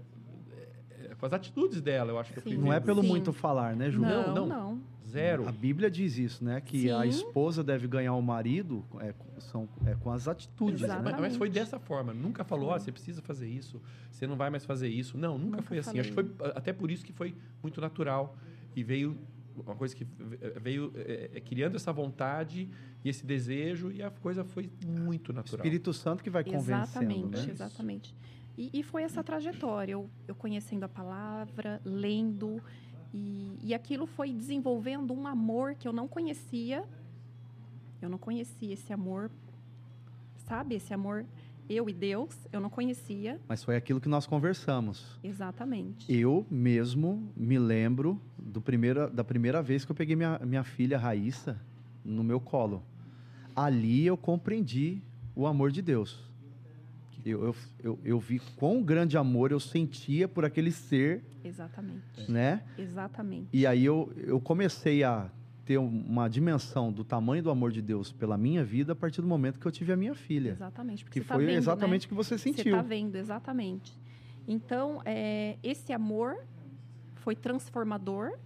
com as atitudes dela, eu acho que eu fui Não é pelo sim. muito falar, né, Ju? Não, não. não. Zero. A Bíblia diz isso, né? Que Sim. a esposa deve ganhar o marido é, são, é com as atitudes. Né? Mas, mas, foi dessa forma. Nunca falou, oh, você precisa fazer isso, você não vai mais fazer isso. Não, nunca, nunca foi assim. Falei. Acho que foi até por isso que foi muito natural. E veio uma coisa que veio é, criando essa vontade e esse desejo e a coisa foi muito natural. Espírito Santo que vai convencendo. Exatamente, né? exatamente. E, e, foi essa trajetória, eu, eu conhecendo a palavra, lendo e, e aquilo foi desenvolvendo um amor que eu não conhecia. Eu não conhecia esse amor, sabe? Esse amor eu e Deus, eu não conhecia. Mas foi aquilo que nós conversamos. Exatamente. Eu mesmo me lembro do primeiro, da primeira vez que eu peguei minha, minha filha Raíssa no meu colo. Ali eu compreendi o amor de Deus. Eu, eu, eu, eu, vi quão grande amor eu sentia por aquele ser. Exatamente. Né? Exatamente. E aí eu, eu comecei a ter uma dimensão do tamanho do amor de Deus pela minha vida a partir do momento que eu tive a minha filha. Exatamente. Que tá foi vendo, exatamente né? o que você sentiu. Você está vendo, exatamente. Então, é, esse amor foi transformador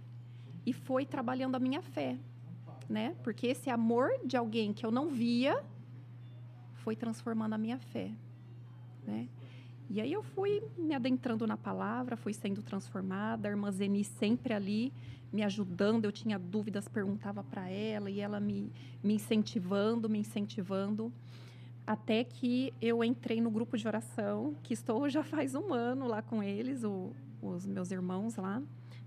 e foi trabalhando a minha fé, né? Porque esse amor de alguém que eu não via foi transformando a minha fé né? E aí eu fui me adentrando na palavra, fui sendo transformada, a irmã Zeni sempre ali me ajudando, eu tinha dúvidas, perguntava para ela e ela me, me incentivando, me incentivando, até que eu entrei no grupo de oração, que estou já faz um ano lá com eles, o, os meus irmãos lá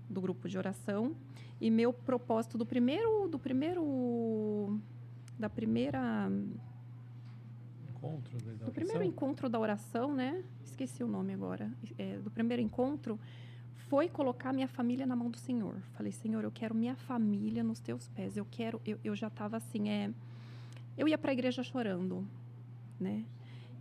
do grupo de oração, e meu propósito do primeiro, do primeiro, da primeira encontro do primeiro encontro da oração, né? Esqueci o nome agora. É, do primeiro encontro foi colocar minha família na mão do Senhor. Falei, Senhor, eu quero minha família nos teus pés. Eu quero, eu, eu já estava assim, é, eu ia para a igreja chorando, né?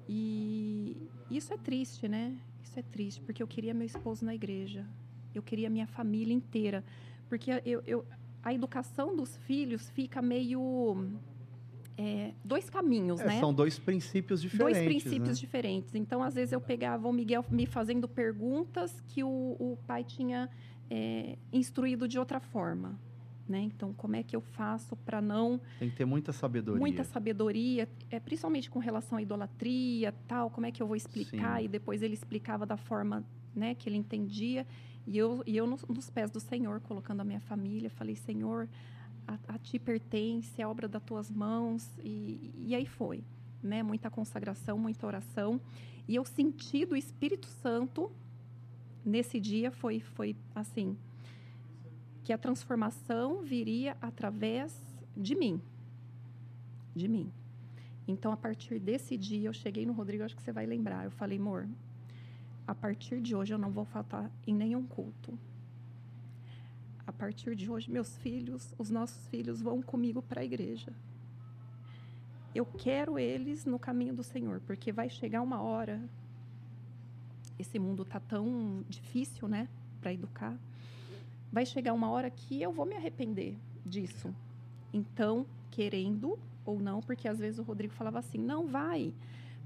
E isso é triste, né? Isso é triste, porque eu queria meu esposo na igreja. Eu queria minha família inteira. Porque eu, eu a educação dos filhos fica meio é, dois caminhos, é, né? São dois princípios diferentes. Dois princípios né? diferentes. Então, às vezes, eu pegava o Miguel me fazendo perguntas que o, o pai tinha é, instruído de outra forma. Né? Então, como é que eu faço para não... Tem que ter muita sabedoria. Muita sabedoria, é, principalmente com relação à idolatria, tal, como é que eu vou explicar? Sim. E depois ele explicava da forma né, que ele entendia. E eu, e eu nos, nos pés do Senhor, colocando a minha família, falei, Senhor, a, a ti pertence, é obra das tuas mãos. E, e aí foi, né? Muita consagração, muita oração. E eu senti do Espírito Santo, nesse dia, foi, foi assim, que a transformação viria através de mim. De mim. Então, a partir desse dia, eu cheguei no Rodrigo, acho que você vai lembrar. Eu falei, amor, a partir de hoje eu não vou faltar em nenhum culto partir de hoje, meus filhos, os nossos filhos vão comigo para a igreja. Eu quero eles no caminho do Senhor, porque vai chegar uma hora. Esse mundo tá tão difícil, né, para educar. Vai chegar uma hora que eu vou me arrepender disso. Então, querendo ou não, porque às vezes o Rodrigo falava assim: "Não vai,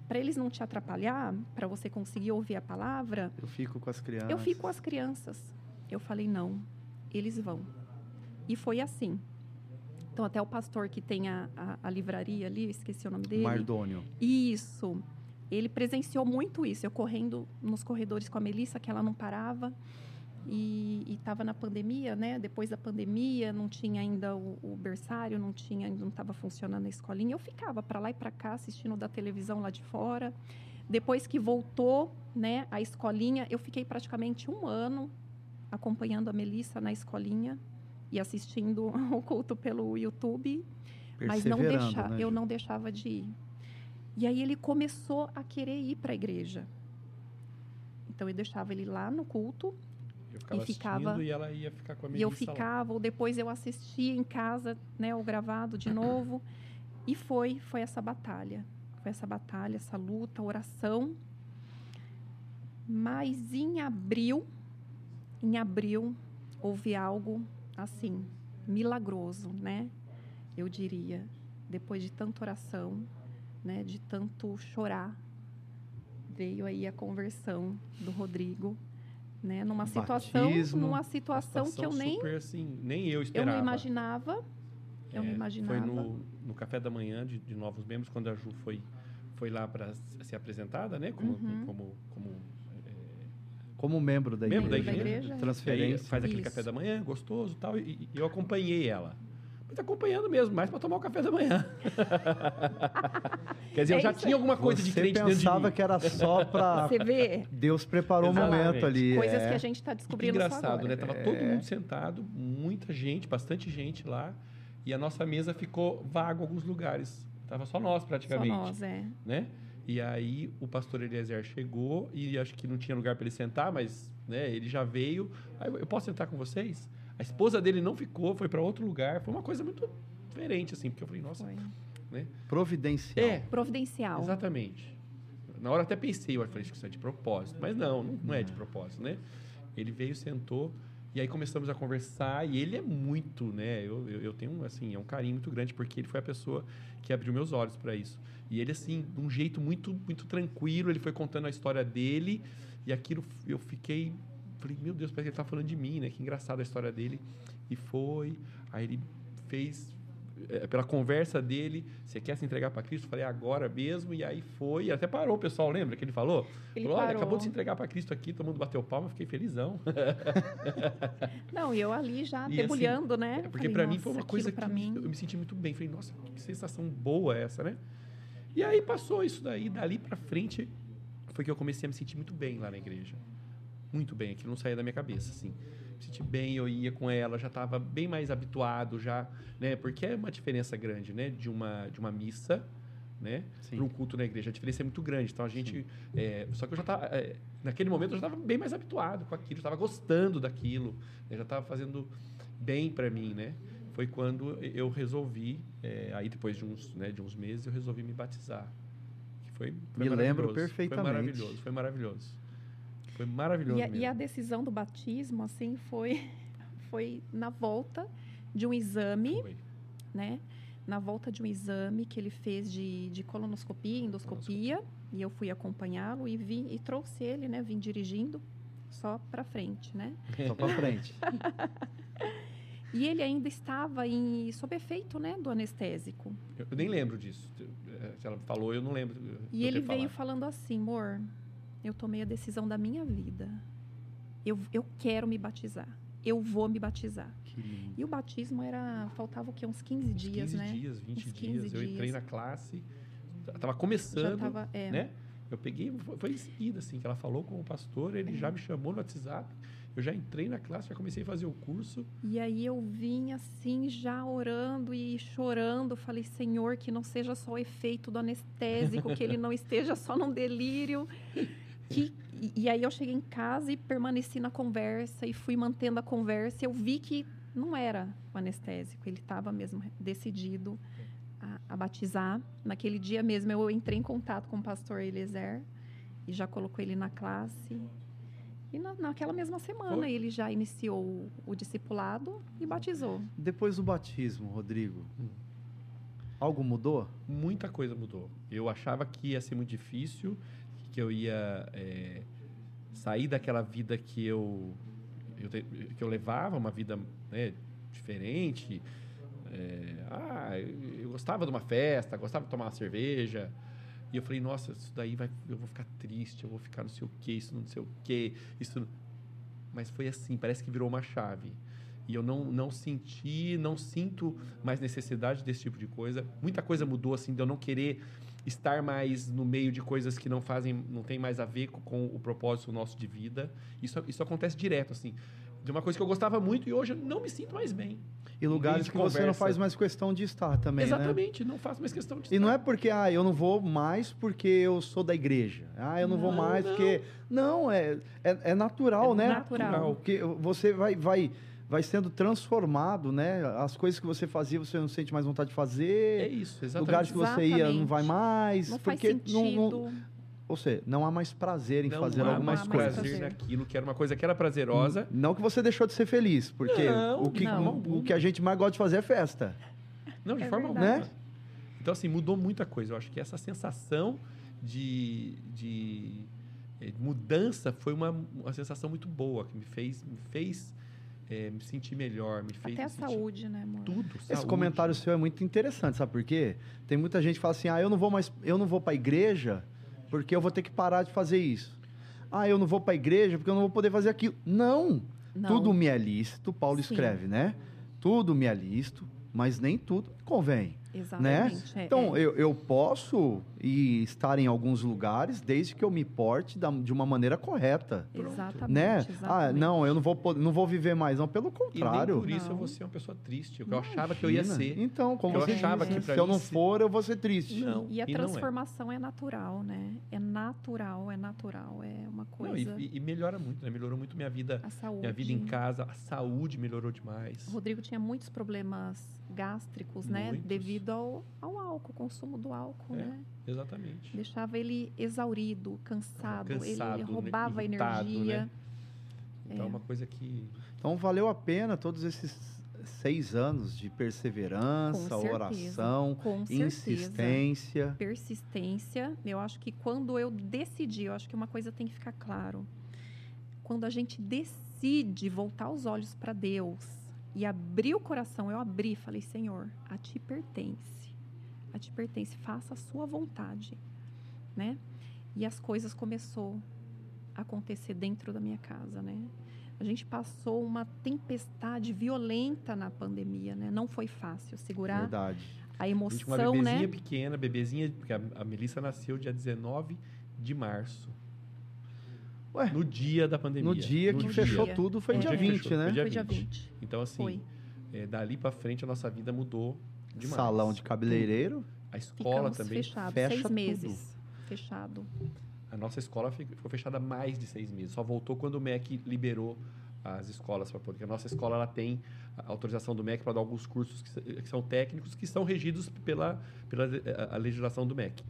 para eles não te atrapalhar, para você conseguir ouvir a palavra". Eu fico com as crianças. Eu fico com as crianças. Eu falei: "Não, eles vão. E foi assim. Então, até o pastor que tem a, a, a livraria ali, esqueci o nome dele. Mardônio. Isso. Ele presenciou muito isso. Eu correndo nos corredores com a Melissa, que ela não parava. E estava na pandemia, né? Depois da pandemia, não tinha ainda o, o berçário, não tinha, não estava funcionando a escolinha. Eu ficava para lá e para cá assistindo da televisão lá de fora. Depois que voltou, né, a escolinha, eu fiquei praticamente um ano acompanhando a Melissa na escolinha e assistindo o culto pelo YouTube, mas não deixa, né, eu não deixava de ir. E aí ele começou a querer ir para a igreja. Então eu deixava ele lá no culto eu ficava e ficava e ela ia ficar com a Melissa E eu ficava, lá. ou depois eu assistia em casa, né, o gravado de novo. e foi, foi essa batalha. Foi essa batalha, essa luta, oração. Mas em abril em abril houve algo assim milagroso, né? Eu diria, depois de tanta oração, né, de tanto chorar, veio aí a conversão do Rodrigo, né, numa situação, Batismo, numa situação, situação que eu nem super, assim, nem eu esperava. Eu não imaginava. Eu é, não imaginava. Foi no, no café da manhã de, de novos membros quando a Ju foi foi lá para ser apresentada, né, como uhum. como, como como membro da membro igreja. Da igreja. Transferência. faz aquele Isso. café da manhã, gostoso tal, e, e eu acompanhei ela. Mas acompanhando mesmo, mais para tomar o café da manhã. Quer dizer, é eu já tinha alguma coisa Você de crente dentro de mim. pensava que era só para... Você vê? Deus preparou o um momento ali. Coisas é. que a gente está descobrindo engraçado, né? Tava é. todo mundo sentado, muita gente, bastante gente lá. E a nossa mesa ficou vago em alguns lugares. Tava só nós, praticamente. Só nós, é. Né? E aí o pastor Eliezer chegou e acho que não tinha lugar para ele sentar, mas né, ele já veio. Aí, eu posso sentar com vocês? A esposa dele não ficou, foi para outro lugar. Foi uma coisa muito diferente, assim, porque eu falei, nossa. Né? Providencial. É. Providencial. Exatamente. Na hora até pensei, eu falei, acho que isso é de propósito. Mas não, não, não é de propósito, né? Ele veio, sentou, e aí começamos a conversar. E ele é muito, né? Eu, eu, eu tenho, assim, é um carinho muito grande, porque ele foi a pessoa que abriu meus olhos para isso. E ele, assim, de um jeito muito, muito tranquilo, ele foi contando a história dele. E aquilo eu fiquei. Falei, meu Deus, parece que ele está falando de mim, né? Que engraçado a história dele. E foi. Aí ele fez. É, pela conversa dele, você quer se entregar para Cristo? Eu falei, agora mesmo. E aí foi. Até parou o pessoal, lembra que ele falou? Ele falou, Olha, acabou de se entregar para Cristo aqui, todo mundo bateu palma, fiquei felizão. Não, e eu ali já e debulhando, assim, né? É porque para mim foi uma coisa que mim... eu me senti muito bem. Falei, nossa, que sensação boa essa, né? E aí passou isso daí, dali para frente foi que eu comecei a me sentir muito bem lá na igreja. Muito bem, aquilo não saía da minha cabeça, assim me senti bem, eu ia com ela, já estava bem mais habituado já, né? Porque é uma diferença grande, né? De uma, de uma missa, né? Para um culto na igreja. A diferença é muito grande. Então a gente. É, só que eu já estava. É, naquele momento eu já estava bem mais habituado com aquilo, estava gostando daquilo, né? já estava fazendo bem para mim, né? Foi quando eu resolvi, é, aí depois de uns, né, de uns meses, eu resolvi me batizar. Que foi, foi me lembro perfeitamente. Foi maravilhoso, foi maravilhoso. Foi maravilhoso. E a, e a, decisão do batismo, assim, foi, foi na volta de um exame, foi. né? Na volta de um exame que ele fez de, de colonoscopia, endoscopia, e eu fui acompanhá-lo e vim e trouxe ele, né? Vim dirigindo só para frente, né? Só para frente. e ele ainda estava em sob efeito, né, do anestésico. Eu nem lembro disso. Se ela falou, eu não lembro. E ele veio falando assim, amor, eu tomei a decisão da minha vida. Eu, eu quero me batizar. Eu vou me batizar. E o batismo era. Faltava o quê? Uns 15 dias, 15 né? 15 dias, 20 dias. Eu entrei na classe, estava começando. Tava, é. né? Eu peguei, foi em seguida, assim, que ela falou com o pastor, ele é. já me chamou no WhatsApp. Eu já entrei na classe, já comecei a fazer o curso. E aí eu vim assim, já orando e chorando. Falei, Senhor, que não seja só o efeito do anestésico, que ele não esteja só num delírio. Que, e aí eu cheguei em casa e permaneci na conversa e fui mantendo a conversa. Eu vi que não era o anestésico, ele estava mesmo decidido a, a, batizar. Naquele dia mesmo eu entrei em contato com o pastor Eliezer e já colocou ele na classe. E na, naquela mesma semana Foi. ele já iniciou o, o, discipulado e batizou. Depois do batismo, Rodrigo, hum. algo mudou? Muita coisa mudou. Eu achava que ia ser muito difícil que eu ia é, sair daquela vida que eu, eu, que eu levava, uma vida né, diferente. É, ah, eu gostava de uma festa, gostava de tomar uma cerveja. E eu falei, nossa, isso daí vai, eu vou ficar triste, eu vou ficar não sei o quê, isso não sei o quê, isso. Mas foi assim, parece que virou uma chave. E eu não, não senti, não sinto mais necessidade desse tipo de coisa. Muita coisa mudou, assim, de eu não querer estar mais no meio de coisas que não fazem, não tem mais a ver com, o propósito nosso de vida. Isso, isso acontece direto, assim. De uma coisa que eu gostava muito e hoje eu não me sinto mais bem. E lugares que conversa. você não faz mais questão de estar também, né? Exatamente, né? não faço mais questão de estar. E não é porque, ah, eu não vou mais porque eu sou da igreja. Ah, eu não, não vou mais não. porque... Não, é, é, é natural, é né? Natural. Porque você vai... vai vai sendo transformado, né? As coisas que você fazia, você não sente mais vontade de fazer. É isso, exatamente. Lugares que você ia, não vai mais. Não porque faz sentido. Não, não, ou seja, não há mais prazer em não fazer algumas mais coisas. prazer naquilo que era uma coisa que era prazerosa. Não que você deixou de ser feliz, porque não, o, que, não. o que a gente mais gosta de fazer é festa. Não, de é forma verdade. alguma. Né? Então, assim, mudou muita coisa. Eu acho que essa sensação de, de eh, mudança foi uma, uma sensação muito boa, que me fez, me fez é, me sentir melhor, me fez. Até a saúde, né, amor? Tudo. Esse saúde. comentário seu é muito interessante, sabe por quê? Tem muita gente que fala assim: ah, eu não vou mais, eu não vou para a igreja porque eu vou ter que parar de fazer isso. Ah, eu não vou para a igreja porque eu não vou poder fazer aquilo. Não! não. Tudo me é lícito, Paulo Sim. escreve, né? Tudo me é lícito, mas nem tudo convém. Exatamente. Né? É, então, é. Eu, eu posso ir estar em alguns lugares desde que eu me porte da, de uma maneira correta. Exatamente. Né? Exatamente. Ah, não, eu não vou, não vou viver mais, não. Pelo contrário. E por isso não. eu vou ser uma pessoa triste, o que eu achava que eu ia ser. Então, como eu você achava disse, que se eu não for, eu vou ser triste. Não, e a transformação é. é. natural, né? É natural, é natural. É uma coisa. Não, e, e, melhora muito, né? Melhorou muito minha vida. A saúde. Minha vida em casa, a saúde melhorou demais. O Rodrigo tinha muitos problemas gástricos, né? Muitos. Devido ao, ao álcool, consumo do álcool, é, né? Exatamente. Deixava ele exaurido, cansado, cansado ele roubava irritado, energia. Né? Então é uma coisa que. Então valeu a pena todos esses seis anos de perseverança, oração, insistência. Persistência. Eu acho que quando eu decidi, eu acho que uma coisa tem que ficar claro. Quando a gente decide voltar os olhos para Deus e abri o coração, eu abri, falei, Senhor, a ti pertence. A ti pertence, faça a sua vontade, né? E as coisas começou a acontecer dentro da minha casa, né? A gente passou uma tempestade violenta na pandemia, né? Não foi fácil segurar Verdade. a emoção, a gente, uma bebezinha né? pequena, bebezinha, porque a, a Melissa nasceu dia 19 de março. Ué, no dia da pandemia. no dia no que dia. fechou tudo foi É. dia No dia que 20, fechou, né? foi dia Foi dia 20. 20. Então, assim, é, dali pra frente a nossa vida mudou demais. Salão de cabeleireiro. A escola Ficamos também. fechados, fecha seis tudo. meses. Fechado. A nossa escola fi- ficou fechada há mais de seis meses. Só voltou quando o MEC liberou as escolas para poder. Porque a nossa escola ela tem autorização do MEC para dar alguns cursos que, que são técnicos que são regidos pela, pela a- a legislação do MEC.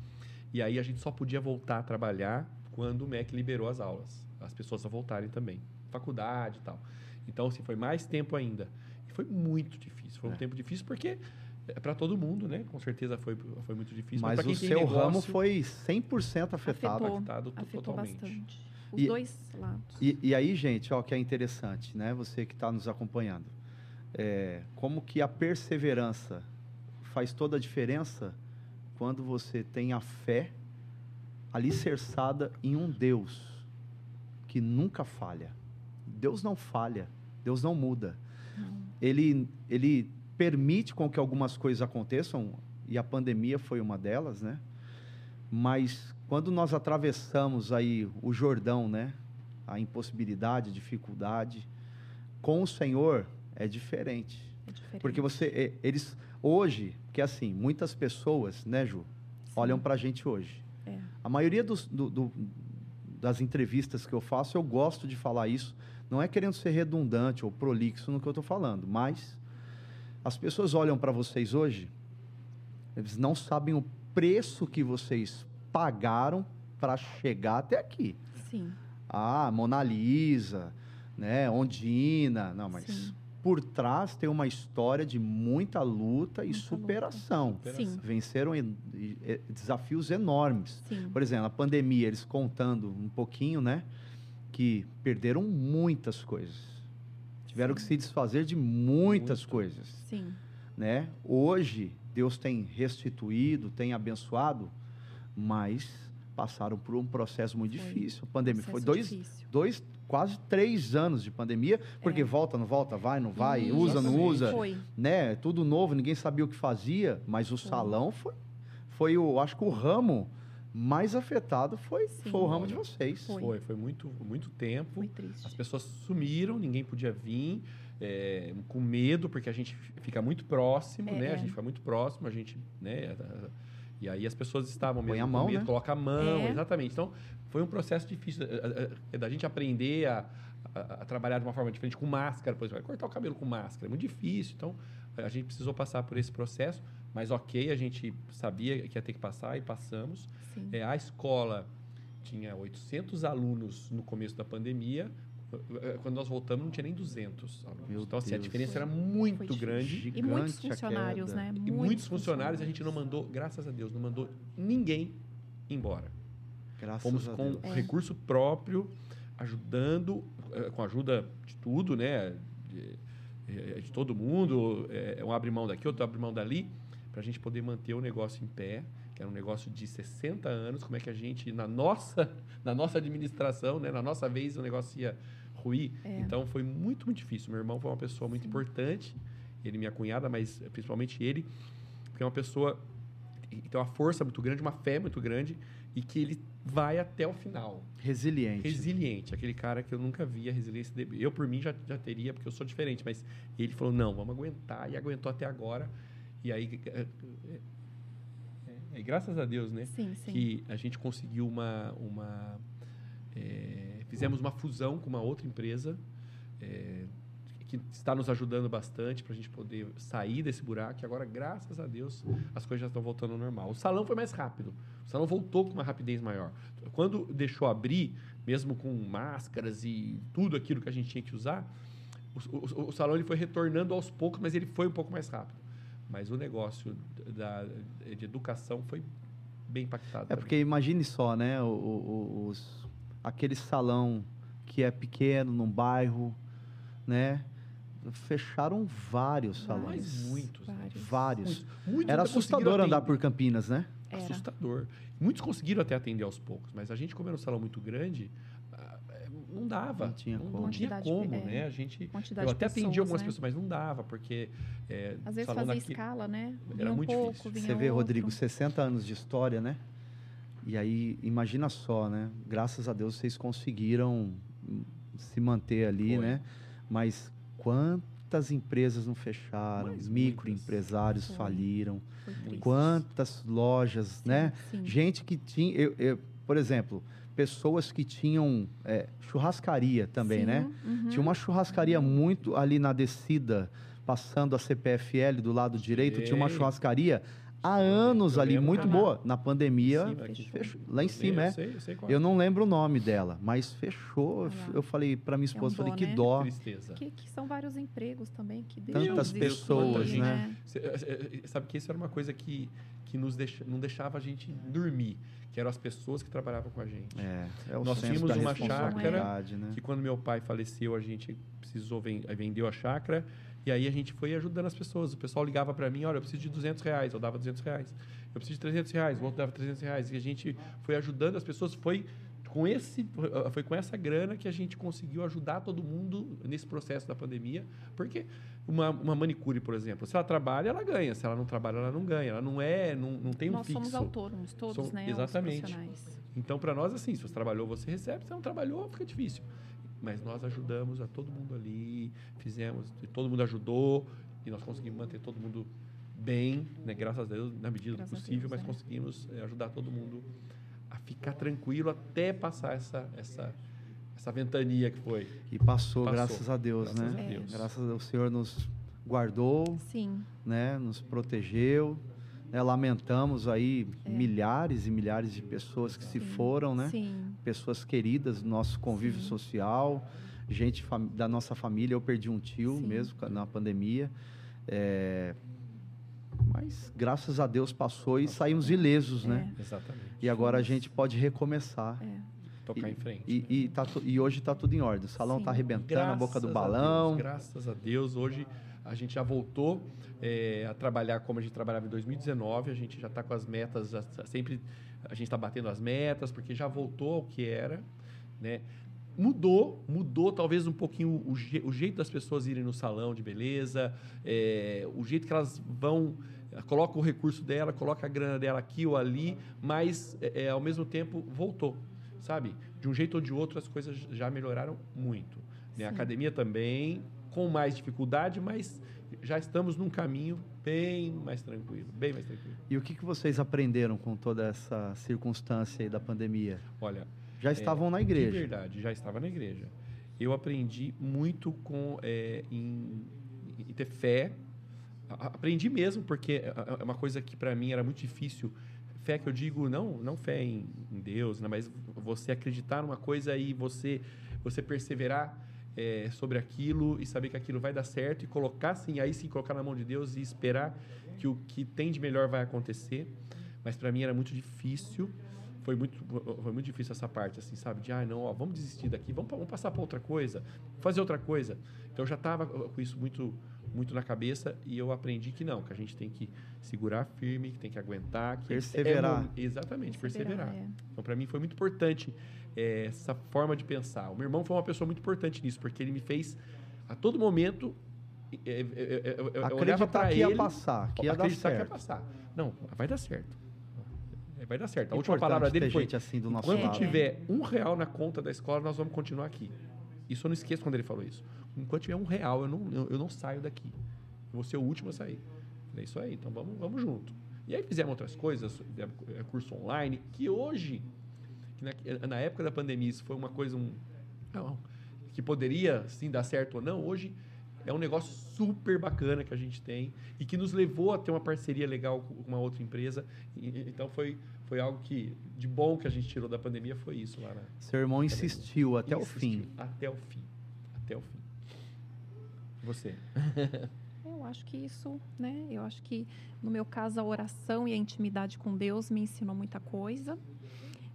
E aí a gente só podia voltar a trabalhar quando o MEC liberou as aulas. As pessoas a voltarem também. Faculdade e tal. Então, assim, foi mais tempo ainda. E foi muito difícil. Foi um É. tempo difícil porque é para todo mundo, né? Com certeza foi, foi muito difícil. Mas quem o tem seu negócio, ramo foi 100% afetado. Afetou. afetado to- Afetou totalmente. bastante. Os E- dois lados. E, e aí, gente, ó, que é interessante, né? Você que está nos acompanhando. É, como que a perseverança faz toda a diferença quando você tem a fé alicerçada em um Deus que nunca falha. Deus não falha, Deus não muda. Ele, ele permite com que algumas coisas aconteçam, e a pandemia foi uma delas, né? Mas quando nós atravessamos aí o Jordão, né? A impossibilidade, a dificuldade, com o Senhor é diferente. É diferente. Porque você, eles, hoje, que assim, muitas pessoas, né, Ju, Sim. olham para a gente hoje. É. A maioria dos, do- do- das entrevistas que eu faço, eu gosto de falar isso. Não é querendo ser redundante ou prolixo no que eu estou falando, mas as pessoas olham para vocês hoje, eles não sabem o preço que vocês pagaram para chegar até aqui. Sim. Ah, Mona Lisa, né, Ondina, não, mas Sim. Por trás tem uma história de muita luta e Muita luta. superação. Sim. Venceram en- desafios enormes. Sim. Por exemplo, a pandemia, eles contando um pouquinho, né? Que perderam muitas coisas. Tiveram que Sim. se desfazer de muitas Muito. coisas, Sim. né? Hoje, Deus tem restituído, tem abençoado, mas passaram por um processo muito Foi. difícil. A pandemia foi dois, difícil. dois, quase três anos de pandemia, porque É. volta, não volta, vai, não vai, Isso. usa, não usa, Foi. né? Tudo novo, ninguém sabia o que fazia, mas o Foi. salão foi, foi o, acho que o ramo mais afetado foi, Sim. foi o ramo de vocês. Foi. Foi, foi muito, muito tempo. Foi triste. As pessoas sumiram, ninguém podia vir, é, com medo, porque a gente fica muito próximo, É, né? A é. gente fica muito próximo, a gente, né? E aí as pessoas estavam Põe mesmo a com mão, medo, né? coloca a mão, É. exatamente. Então, foi um processo difícil é, é, é, da gente aprender a, a- a trabalhar de uma forma diferente, com máscara, por exemplo. Vai cortar o cabelo com máscara, é muito difícil. Então, a gente precisou passar por esse processo, mas ok, a gente sabia que ia ter que passar e passamos. Sim. É, a escola tinha 800 alunos no começo da pandemia. Eh, Quando nós voltamos, não tinha nem 200 alunos. Meu então, assim, a Deus. diferença Foi- era muito grande. E muitos a funcionários, né? E muitos funcionários, a gente não mandou, graças a Deus, não mandou ninguém embora. Graças Fomos a com Deus. É. recurso próprio, ajudando, eh, com a ajuda de tudo, né? De, eh, de todo mundo. eh, Um abre mão daqui, outro abre mão dali, para a gente poder manter o negócio em pé, que era um negócio de 60 anos. Como é que a gente, na nossa, na nossa administração, né? na nossa vez, o negócio ia ruir. É. Então foi muito, muito difícil. Meu irmão foi uma pessoa muito Sim. importante, ele e minha cunhada, mas eh, principalmente ele, porque é uma pessoa que tem uma força muito grande, uma fé muito grande e que ele vai até o final. Resiliente. Resiliente, aquele cara que eu nunca vi a resiliência dele. Eu, por mim, já, já teria, porque eu sou diferente, mas ele falou: não, vamos aguentar, e aguentou até agora. E aí, é, é, graças a Deus, né? Sim, sim. que a gente conseguiu uma. uma é, fizemos uma fusão com uma outra empresa é, que está nos ajudando bastante para a gente poder sair desse buraco. E agora, graças a Deus, as coisas já estão voltando ao normal. O salão foi mais rápido. O salão voltou com uma rapidez maior. Quando deixou abrir, mesmo com máscaras e tudo aquilo que a gente tinha que usar, o, o- o salão ele foi retornando aos poucos, mas ele foi um pouco mais rápido. Mas o negócio da, de educação foi bem impactado. É também. porque imagine só, né? o- o- os, aquele salão que é pequeno, num bairro, né? fecharam vários salões. Mas muitos. Vários. Vários. Muitos, Era assustador andar por Campinas, né? Era. Assustador. Muitos conseguiram até atender aos poucos, mas a gente, como era um salão muito grande, não dava. Não tinha como. Não, tinha como, é. né? A gente. Eu até atendi algumas né? pessoas, mas não dava, porque. é, Às vezes fazia daqui- escala, né? Era Vinha um muito pouco, difícil. Você vê, outro. Rodrigo, 60 anos de história, né? E aí, imagina só, né? Graças a Deus vocês conseguiram se manter ali, Foi. né? Mas quantas empresas não fecharam? Mas Microempresários Foi. faliram. Quantas lojas, Sim, né? sim. Gente que tinha, eu- eu- por exemplo, pessoas que tinham é, churrascaria também, Sim, né? uhum. Tinha uma churrascaria muito ali na descida, passando a CPFL do lado direito, tinha uma churrascaria há anos Eu ali, lembro muito boa. Na pandemia, Em cima aqui. fechou. lá em cima, eu é. Sei, eu sei qual Eu não lembro o nome dela, mas fechou. Eu falei para minha É um esposa, falei, dó, que né? dó. Tristeza. Que, que são vários empregos também que Tantas pessoas, né? Cê- é, é, Sabe que isso era uma coisa que, que nos deixa, não deixava a gente dormir, que eram as pessoas que trabalhavam com a gente. É, é o Nós tínhamos uma responsabilidade, né? Que quando meu pai faleceu, a gente precisou ven vendeu a chácara e aí a gente foi ajudando as pessoas. O pessoal ligava para mim, olha, eu preciso de 200 reais, eu dava 200 reais. Eu preciso de 300 reais, o outro dava 300 reais. E a gente foi ajudando as pessoas, foi com esse foi com essa grana que a gente conseguiu ajudar todo mundo nesse processo da pandemia, porque uma, uma manicure, por exemplo, se ela trabalha, ela ganha, se ela não trabalha, ela não ganha, ela não é, não, não tem um Nós fixo. somos autônomos, todos, Som- né? exatamente. Então, para nós, assim, se você trabalhou, você recebe. Se não trabalhou, fica difícil. Mas nós ajudamos a todo mundo ali, fizemos, e todo mundo ajudou, e nós conseguimos manter todo mundo bem, né? graças a Deus, na medida Graças do possível, Deus, mas é. conseguimos eh, ajudar todo mundo a ficar tranquilo até passar essa, essa, essa ventania que foi. E passou, Passou. graças a Deus, Graças né? a Deus. Graças a Deus, o Senhor nos guardou, Sim, né? Nos protegeu. né? Lamentamos aí milhares e milhares de pessoas que se É. sim, foram, né? Sim, Pessoas queridas do nosso convívio Sim. social, gente da nossa família. Eu perdi um tio Sim. mesmo na pandemia. É, Mas graças a Deus passou e saímos ilesos, né? Exatamente. E agora a gente pode recomeçar. é. Tocar em frente. E, né? e, tá tu- e hoje está tudo em ordem. O salão está arrebentando, a boca do balão. Deus, graças a Deus, hoje a gente já voltou é, a trabalhar como a gente trabalhava em 2019. A gente já está com as metas, já tá sempre a gente está batendo as metas, porque já voltou ao que era, né? Mudou, mudou talvez um pouquinho o, je- o jeito das pessoas irem no salão de beleza, é, o jeito que elas vão, coloca o recurso dela, coloca a grana dela aqui ou ali, mas é, ao mesmo tempo voltou, sabe? De um jeito ou de outro as coisas já melhoraram muito. Né? A academia também, com mais dificuldade, mas já estamos num caminho bem mais tranquilo, bem mais tranquilo. E o que, que vocês aprenderam com toda essa circunstância aí da pandemia? Olha, Já estavam na De igreja. verdade, já estava na igreja. Eu aprendi muito com é, em, em ter fé. Aprendi mesmo, porque é é uma coisa que para mim era muito difícil. Fé que eu digo, não, não fé em, em Deus, né, mas você acreditar numa coisa e você, você perseverar é, sobre aquilo e saber que aquilo vai dar certo e colocar sim, aí sim, colocar na mão de Deus e esperar que o que tem de melhor vai acontecer. Mas para mim era muito difícil foi muito, foi muito difícil essa parte, assim, sabe? De, ah, não, ó, vamos desistir daqui, vamos, vamos passar para outra coisa, fazer outra coisa. Então, eu já estava com isso muito, muito na cabeça e eu aprendi que não, que a gente tem que segurar firme, que tem que aguentar. Que Perseverar. é exatamente, perseverar. é. Então, para mim, foi muito importante eh, essa forma de pensar. O meu irmão foi uma pessoa muito importante nisso, porque ele me fez, a todo momento, eh, eu, eu, eu Acreditar que ia ele... passar, que ia dar acreditar que ia certo. passar. Não, vai dar certo. Vai dar certo. A última palavra dele foi: gente assim do nosso Quando lado. tiver um real na conta da escola, nós vamos continuar aqui. Isso eu não esqueço quando ele falou isso. Enquanto tiver um real, eu não, eu, eu não saio daqui. Eu vou ser o último a sair. É isso aí, então vamos, vamos junto. E aí fizemos outras coisas, eh, curso online, que hoje, na, na época da pandemia, isso foi uma coisa um, não, que poderia sim dar certo ou não, hoje é um negócio super bacana que a gente tem e que nos levou a ter uma parceria legal com uma outra empresa. E- então foi, foi algo que de bom que a gente tirou da pandemia foi isso lá na, Seu irmão insistiu até o Insistiu. fim. Até o fim. Até o fim. Você. Eu acho que isso, né? Eu acho que no meu caso a oração e a intimidade com Deus me ensinou muita coisa.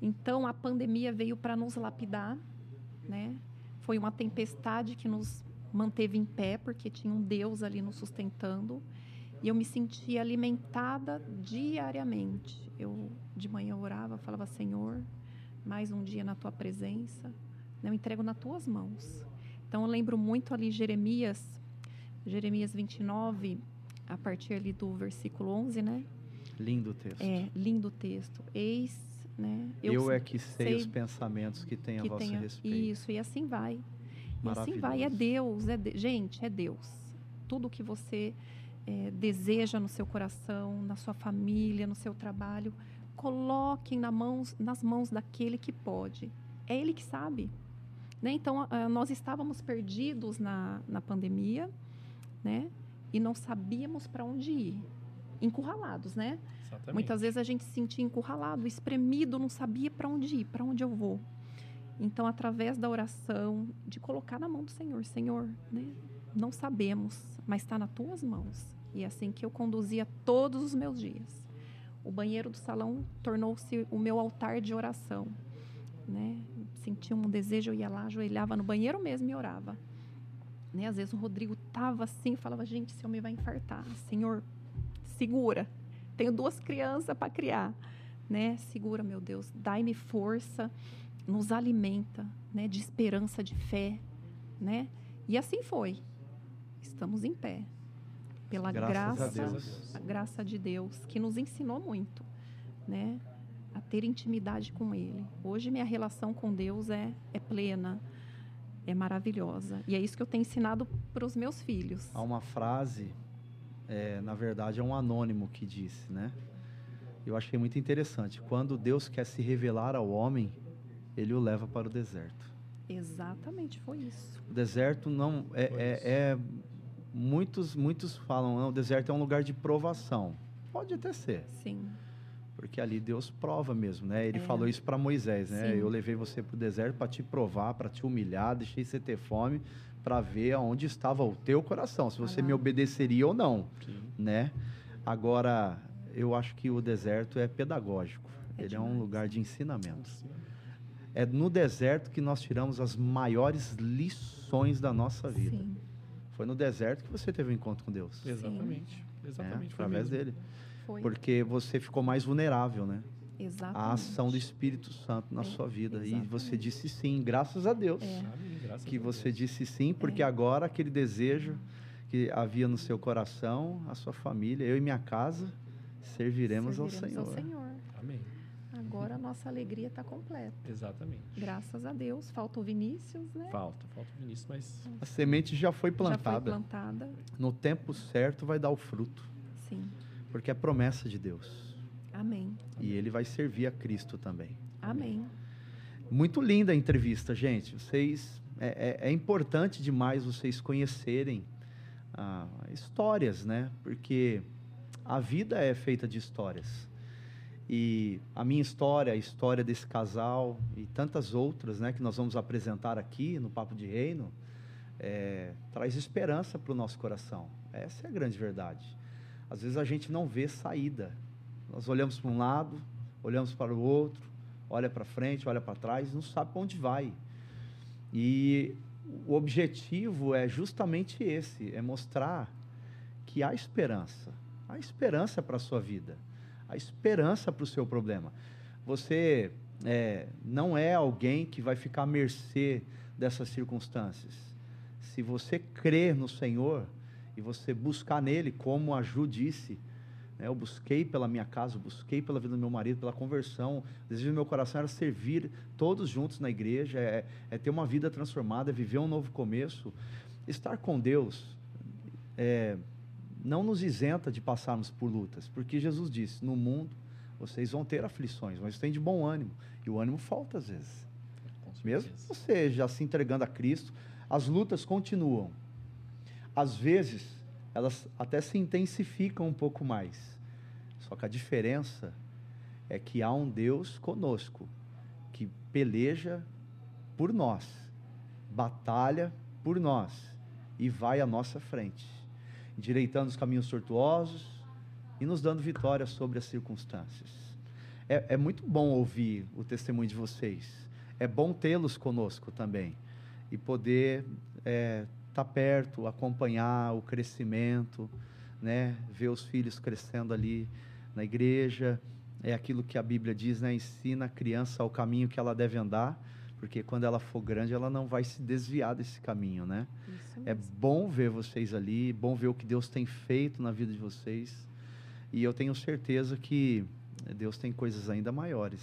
Então a pandemia veio para nos lapidar, né? Foi uma tempestade que nos manteve em pé, porque tinha um Deus ali nos sustentando. E eu me sentia alimentada diariamente. Eu de manhã orava, falava: Senhor, mais um dia na tua presença, né, eu entrego nas tuas mãos. Então eu lembro muito ali Jeremias, Jeremias 29, a partir ali do versículo 11, né? Lindo texto. É, lindo texto. Eis, né? Eu, eu é que sei, sei, os pensamentos que tem a vosso tenha, respeito. Isso, e assim vai. E assim vai. É Deus, é de, gente, é Deus. Tudo que você é, deseja no seu coração, na sua família, no seu trabalho, coloquem na mãos, nas mãos daquele que pode. É Ele que sabe. Né? Então, nós estávamos perdidos na, na pandemia, né? E não sabíamos para onde ir. Encurralados, né? Exatamente. Muitas vezes a gente se sentia encurralado, espremido, não sabia para onde ir, para onde eu vou. Então, através da oração, de colocar na mão do Senhor, Senhor, né? Não sabemos, mas está nas tuas mãos. E é assim que eu conduzia todos os meus dias. O banheiro do salão tornou-se o meu altar de oração né? Sentia um desejo, eu ia lá, ajoelhava no banheiro mesmo e orava. Né? Às vezes o Rodrigo tava assim, falava, gente, esse homem vai infartar. Senhor, segura. Tenho duas crianças para criar, né? Segura, meu Deus, dai-me força, nos alimenta, né? De esperança, de fé, né? E assim foi. Estamos em pé. Pela Graças graça, a, a graça de Deus, que nos ensinou muito, né? a ter intimidade com Ele. Hoje minha relação com Deus é, é plena, é maravilhosa. E é isso que eu tenho ensinado para os meus filhos. Há uma frase, é, na verdade é um anônimo que disse, né? Eu achei muito interessante. Quando Deus quer se revelar ao homem, Ele o leva para o deserto. Exatamente, foi isso. O deserto não é, é, é muitos muitos falam, não, o deserto é um lugar de provação. Pode até ser. Sim porque ali Deus prova mesmo, né? Ele é. falou isso para Moisés, né? Sim. Eu levei você para o deserto para te provar, para te humilhar, deixei você ter fome, para ver aonde estava o teu coração, se você ah, me obedeceria ou não, Sim. né? Agora, eu acho que o deserto é pedagógico. É Ele demais. é um lugar de ensinamento. É no deserto que nós tiramos as maiores lições da nossa vida. Sim. Foi no deserto que você teve um encontro com Deus. Exatamente. Exatamente. É, através mesmo. dele. Foi. Porque você ficou mais vulnerável, né? Exatamente. A ação do Espírito Santo na é, sua vida. Exatamente. E você disse sim, graças a Deus. É. Graças que a você Deus. disse sim, porque é. agora aquele desejo que havia no seu coração, a sua família, eu e minha casa, serviremos, serviremos ao Senhor. Ao Senhor. Amém. Agora a nossa alegria está completa. Exatamente. Graças a Deus. Falta o Vinícius, né? Falta, falta o Vinícius, mas. A semente já foi plantada. Já foi plantada. No tempo certo vai dar o fruto. Sim. Porque é promessa de Deus. Amém. E ele vai servir a Cristo também. Amém. Muito linda a entrevista, gente. Vocês é, é, é importante demais vocês conhecerem ah, histórias, né? Porque a vida é feita de histórias. E a minha história, a história desse casal e tantas outras, né, que nós vamos apresentar aqui no Papo de Reino, é, traz esperança para o nosso coração. Essa é a grande verdade. Às vezes a gente não vê saída. Nós olhamos para um lado, olhamos para o outro, olha para frente, olha para trás, não sabe para onde vai. E o objetivo é justamente esse, é mostrar que há esperança. Há esperança para a sua vida. Há esperança para o seu problema. Você é, não é alguém que vai ficar à mercê dessas circunstâncias. Se você crer no Senhor, e você buscar nele, como a Ju disse, né? eu busquei pela minha casa, eu busquei pela vida do meu marido, pela conversão, o desejo do meu coração era servir todos juntos na igreja, é, é ter uma vida transformada, é viver um novo começo. Estar com Deus é, não nos isenta de passarmos por lutas, porque Jesus disse: no mundo vocês vão ter aflições, mas tem de bom ânimo, e o ânimo falta às vezes. Mesmo você já se entregando a Cristo, as lutas continuam, às vezes, elas até se intensificam um pouco mais. Só que a diferença é que há um Deus conosco que peleja por nós, batalha por nós e vai à nossa frente, endireitando os caminhos tortuosos e nos dando vitória sobre as circunstâncias. É, é muito bom ouvir o testemunho de vocês. É bom tê-los conosco também e poder é, estar tá perto, acompanhar o crescimento, né? Ver os filhos crescendo ali na igreja. É aquilo que a Bíblia diz, né? Ensina a criança o caminho que ela deve andar, porque quando ela for grande, ela não vai se desviar desse caminho, né? É bom ver vocês ali, bom ver o que Deus tem feito na vida de vocês. E eu tenho certeza que Deus tem coisas ainda maiores.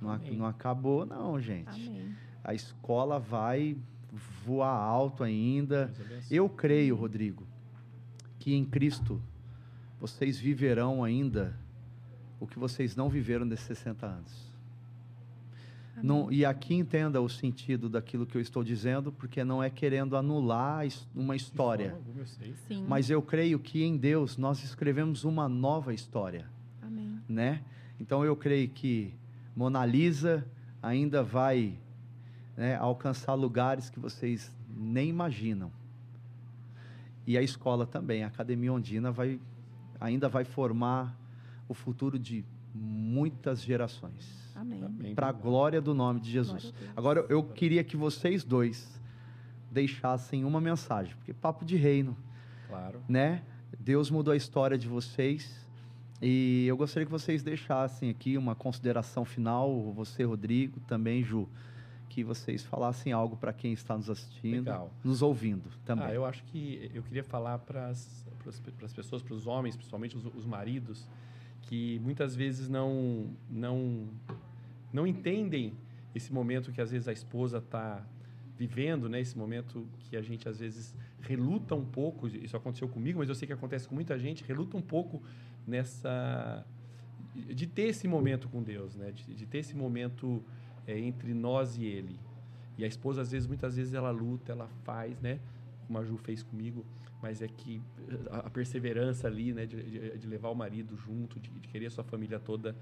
Não, não acabou, não, gente. Amém. A escola vai voar alto ainda. Eu creio, Rodrigo, que em Cristo vocês viverão ainda o que vocês não viveram nesses 60 anos. Não, e aqui entenda o sentido daquilo que eu estou dizendo, porque não é querendo anular uma história. Mas eu creio que em Deus nós escrevemos uma nova história. Amém. Né? Então eu creio que Mona Lisa ainda vai né, alcançar lugares que vocês nem imaginam. E a escola também, a Academia Ondina vai ainda vai formar o futuro de muitas gerações. Amém. Para a glória do nome de Jesus. Agora eu queria que vocês dois deixassem uma mensagem, porque papo de reino. Claro. Né? Deus mudou a história de vocês. E eu gostaria que vocês deixassem aqui uma consideração final, você, Rodrigo, também, Ju, que vocês falassem algo para quem está nos assistindo, Legal. nos ouvindo também. Ah, eu acho que eu queria falar para as pessoas, para os homens, principalmente os, os maridos, que muitas vezes não não não entendem esse momento que às vezes a esposa está vivendo, né? Esse momento que a gente às vezes reluta um pouco. Isso aconteceu comigo, mas eu sei que acontece com muita gente. Reluta um pouco nessa de ter esse momento com Deus, né? De, de ter esse momento é, entre nós e Ele. E a esposa às vezes, muitas vezes ela luta, ela faz, né? Como a Ju fez comigo, mas é que a, perseverança ali, né? De, de, de levar o marido junto, de, de querer a sua família toda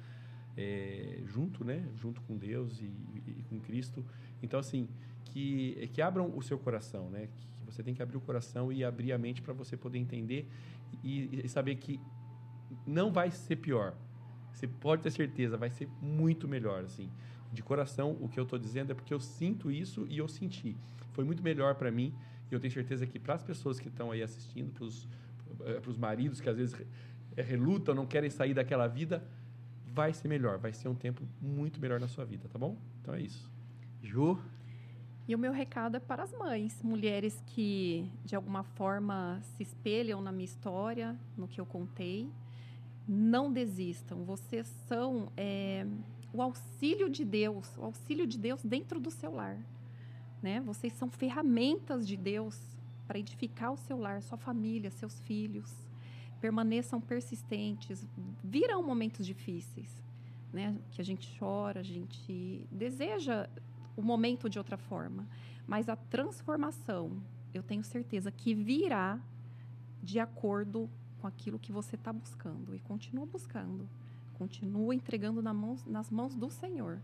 é, junto, né? Junto com Deus e, e, com Cristo. Então, assim, que, que abram o seu coração, né? Que você tem que abrir o coração e abrir a mente para você poder entender e, e, saber que não vai ser pior. Você pode ter certeza, vai ser muito melhor, assim. De coração, o que eu estou dizendo é porque eu sinto isso e eu senti. Foi muito melhor para mim e eu tenho certeza que para as pessoas que estão aí assistindo, para os eh, maridos que às vezes relutam, não querem sair daquela vida, vai ser melhor, vai ser um tempo muito melhor na sua vida, tá bom? Então é isso. Ju? E o meu recado é para as mães, mulheres que de alguma forma se espelham na minha história, no que eu contei. Não desistam, vocês são é, o auxílio de Deus, o auxílio de Deus dentro do seu lar. Né? Vocês são ferramentas de Deus para edificar o seu lar, sua família, seus filhos permaneçam persistentes. Virão momentos difíceis, né? Que a gente chora, a gente deseja o momento de outra forma, mas a transformação, eu tenho certeza que virá de acordo com aquilo que você está buscando e continua buscando, continua entregando na mãos, nas mãos do Senhor,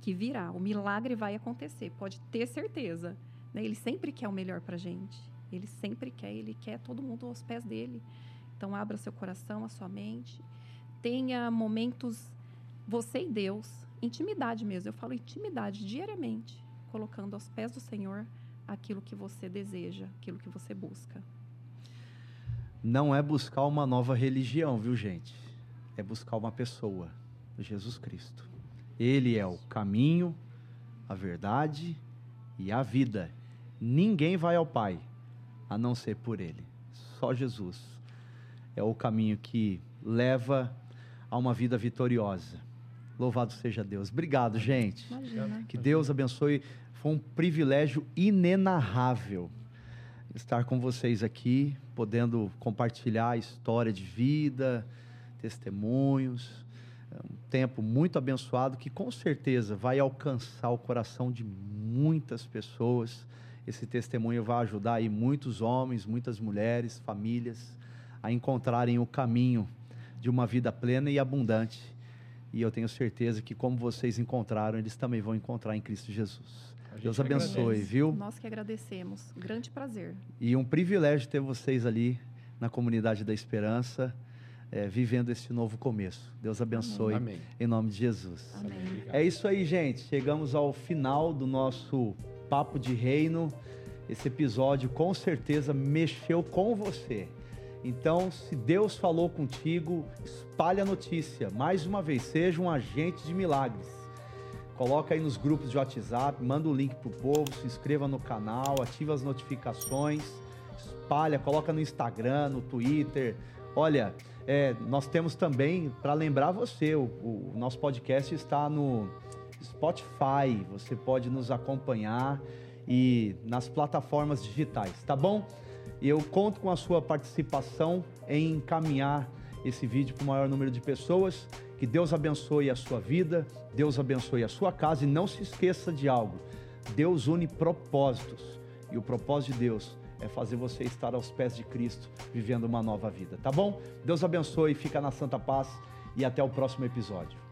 que virá, o milagre vai acontecer, pode ter certeza. Né? Ele sempre quer o melhor para gente, ele sempre quer, ele quer todo mundo aos pés dele. Então, abra seu coração, a sua mente. Tenha momentos, você e Deus, intimidade mesmo. Eu falo intimidade diariamente, colocando aos pés do Senhor aquilo que você deseja, aquilo que você busca. Não é buscar uma nova religião, viu, gente? É buscar uma pessoa, Jesus Cristo. Ele é o caminho, a verdade e a vida. Ninguém vai ao Pai a não ser por Ele. Só Jesus é o caminho que leva a uma vida vitoriosa. Louvado seja Deus. Obrigado, gente. Imagina. Que Deus abençoe. Foi um privilégio inenarrável estar com vocês aqui, podendo compartilhar a história de vida, testemunhos. É um tempo muito abençoado que com certeza vai alcançar o coração de muitas pessoas. Esse testemunho vai ajudar aí muitos homens, muitas mulheres, famílias a encontrarem o caminho de uma vida plena e abundante. E eu tenho certeza que, como vocês encontraram, eles também vão encontrar em Cristo Jesus. Deus abençoe, agradece. viu? Nós que agradecemos. Grande prazer. E um privilégio ter vocês ali na comunidade da esperança, é, vivendo esse novo começo. Deus abençoe. Amém. Em nome de Jesus. Amém. É isso aí, gente. Chegamos ao final do nosso Papo de Reino. esse episódio com certeza mexeu com você. Então, se Deus falou contigo, espalhe a notícia. Mais uma vez, seja um agente de milagres. Coloca aí nos grupos de WhatsApp, manda o link pro povo, se inscreva no canal, ativa as notificações, espalha, coloca no Instagram, no Twitter. Olha, é, nós temos também, para lembrar você, o, o nosso podcast está no Spotify. Você pode nos acompanhar e nas plataformas digitais, tá bom? Eu conto com a sua participação em encaminhar esse vídeo para o maior número de pessoas. Que Deus abençoe a sua vida, Deus abençoe a sua casa e não se esqueça de algo: Deus une propósitos e o propósito de Deus é fazer você estar aos pés de Cristo, vivendo uma nova vida, tá bom? Deus abençoe, fica na santa paz e até o próximo episódio.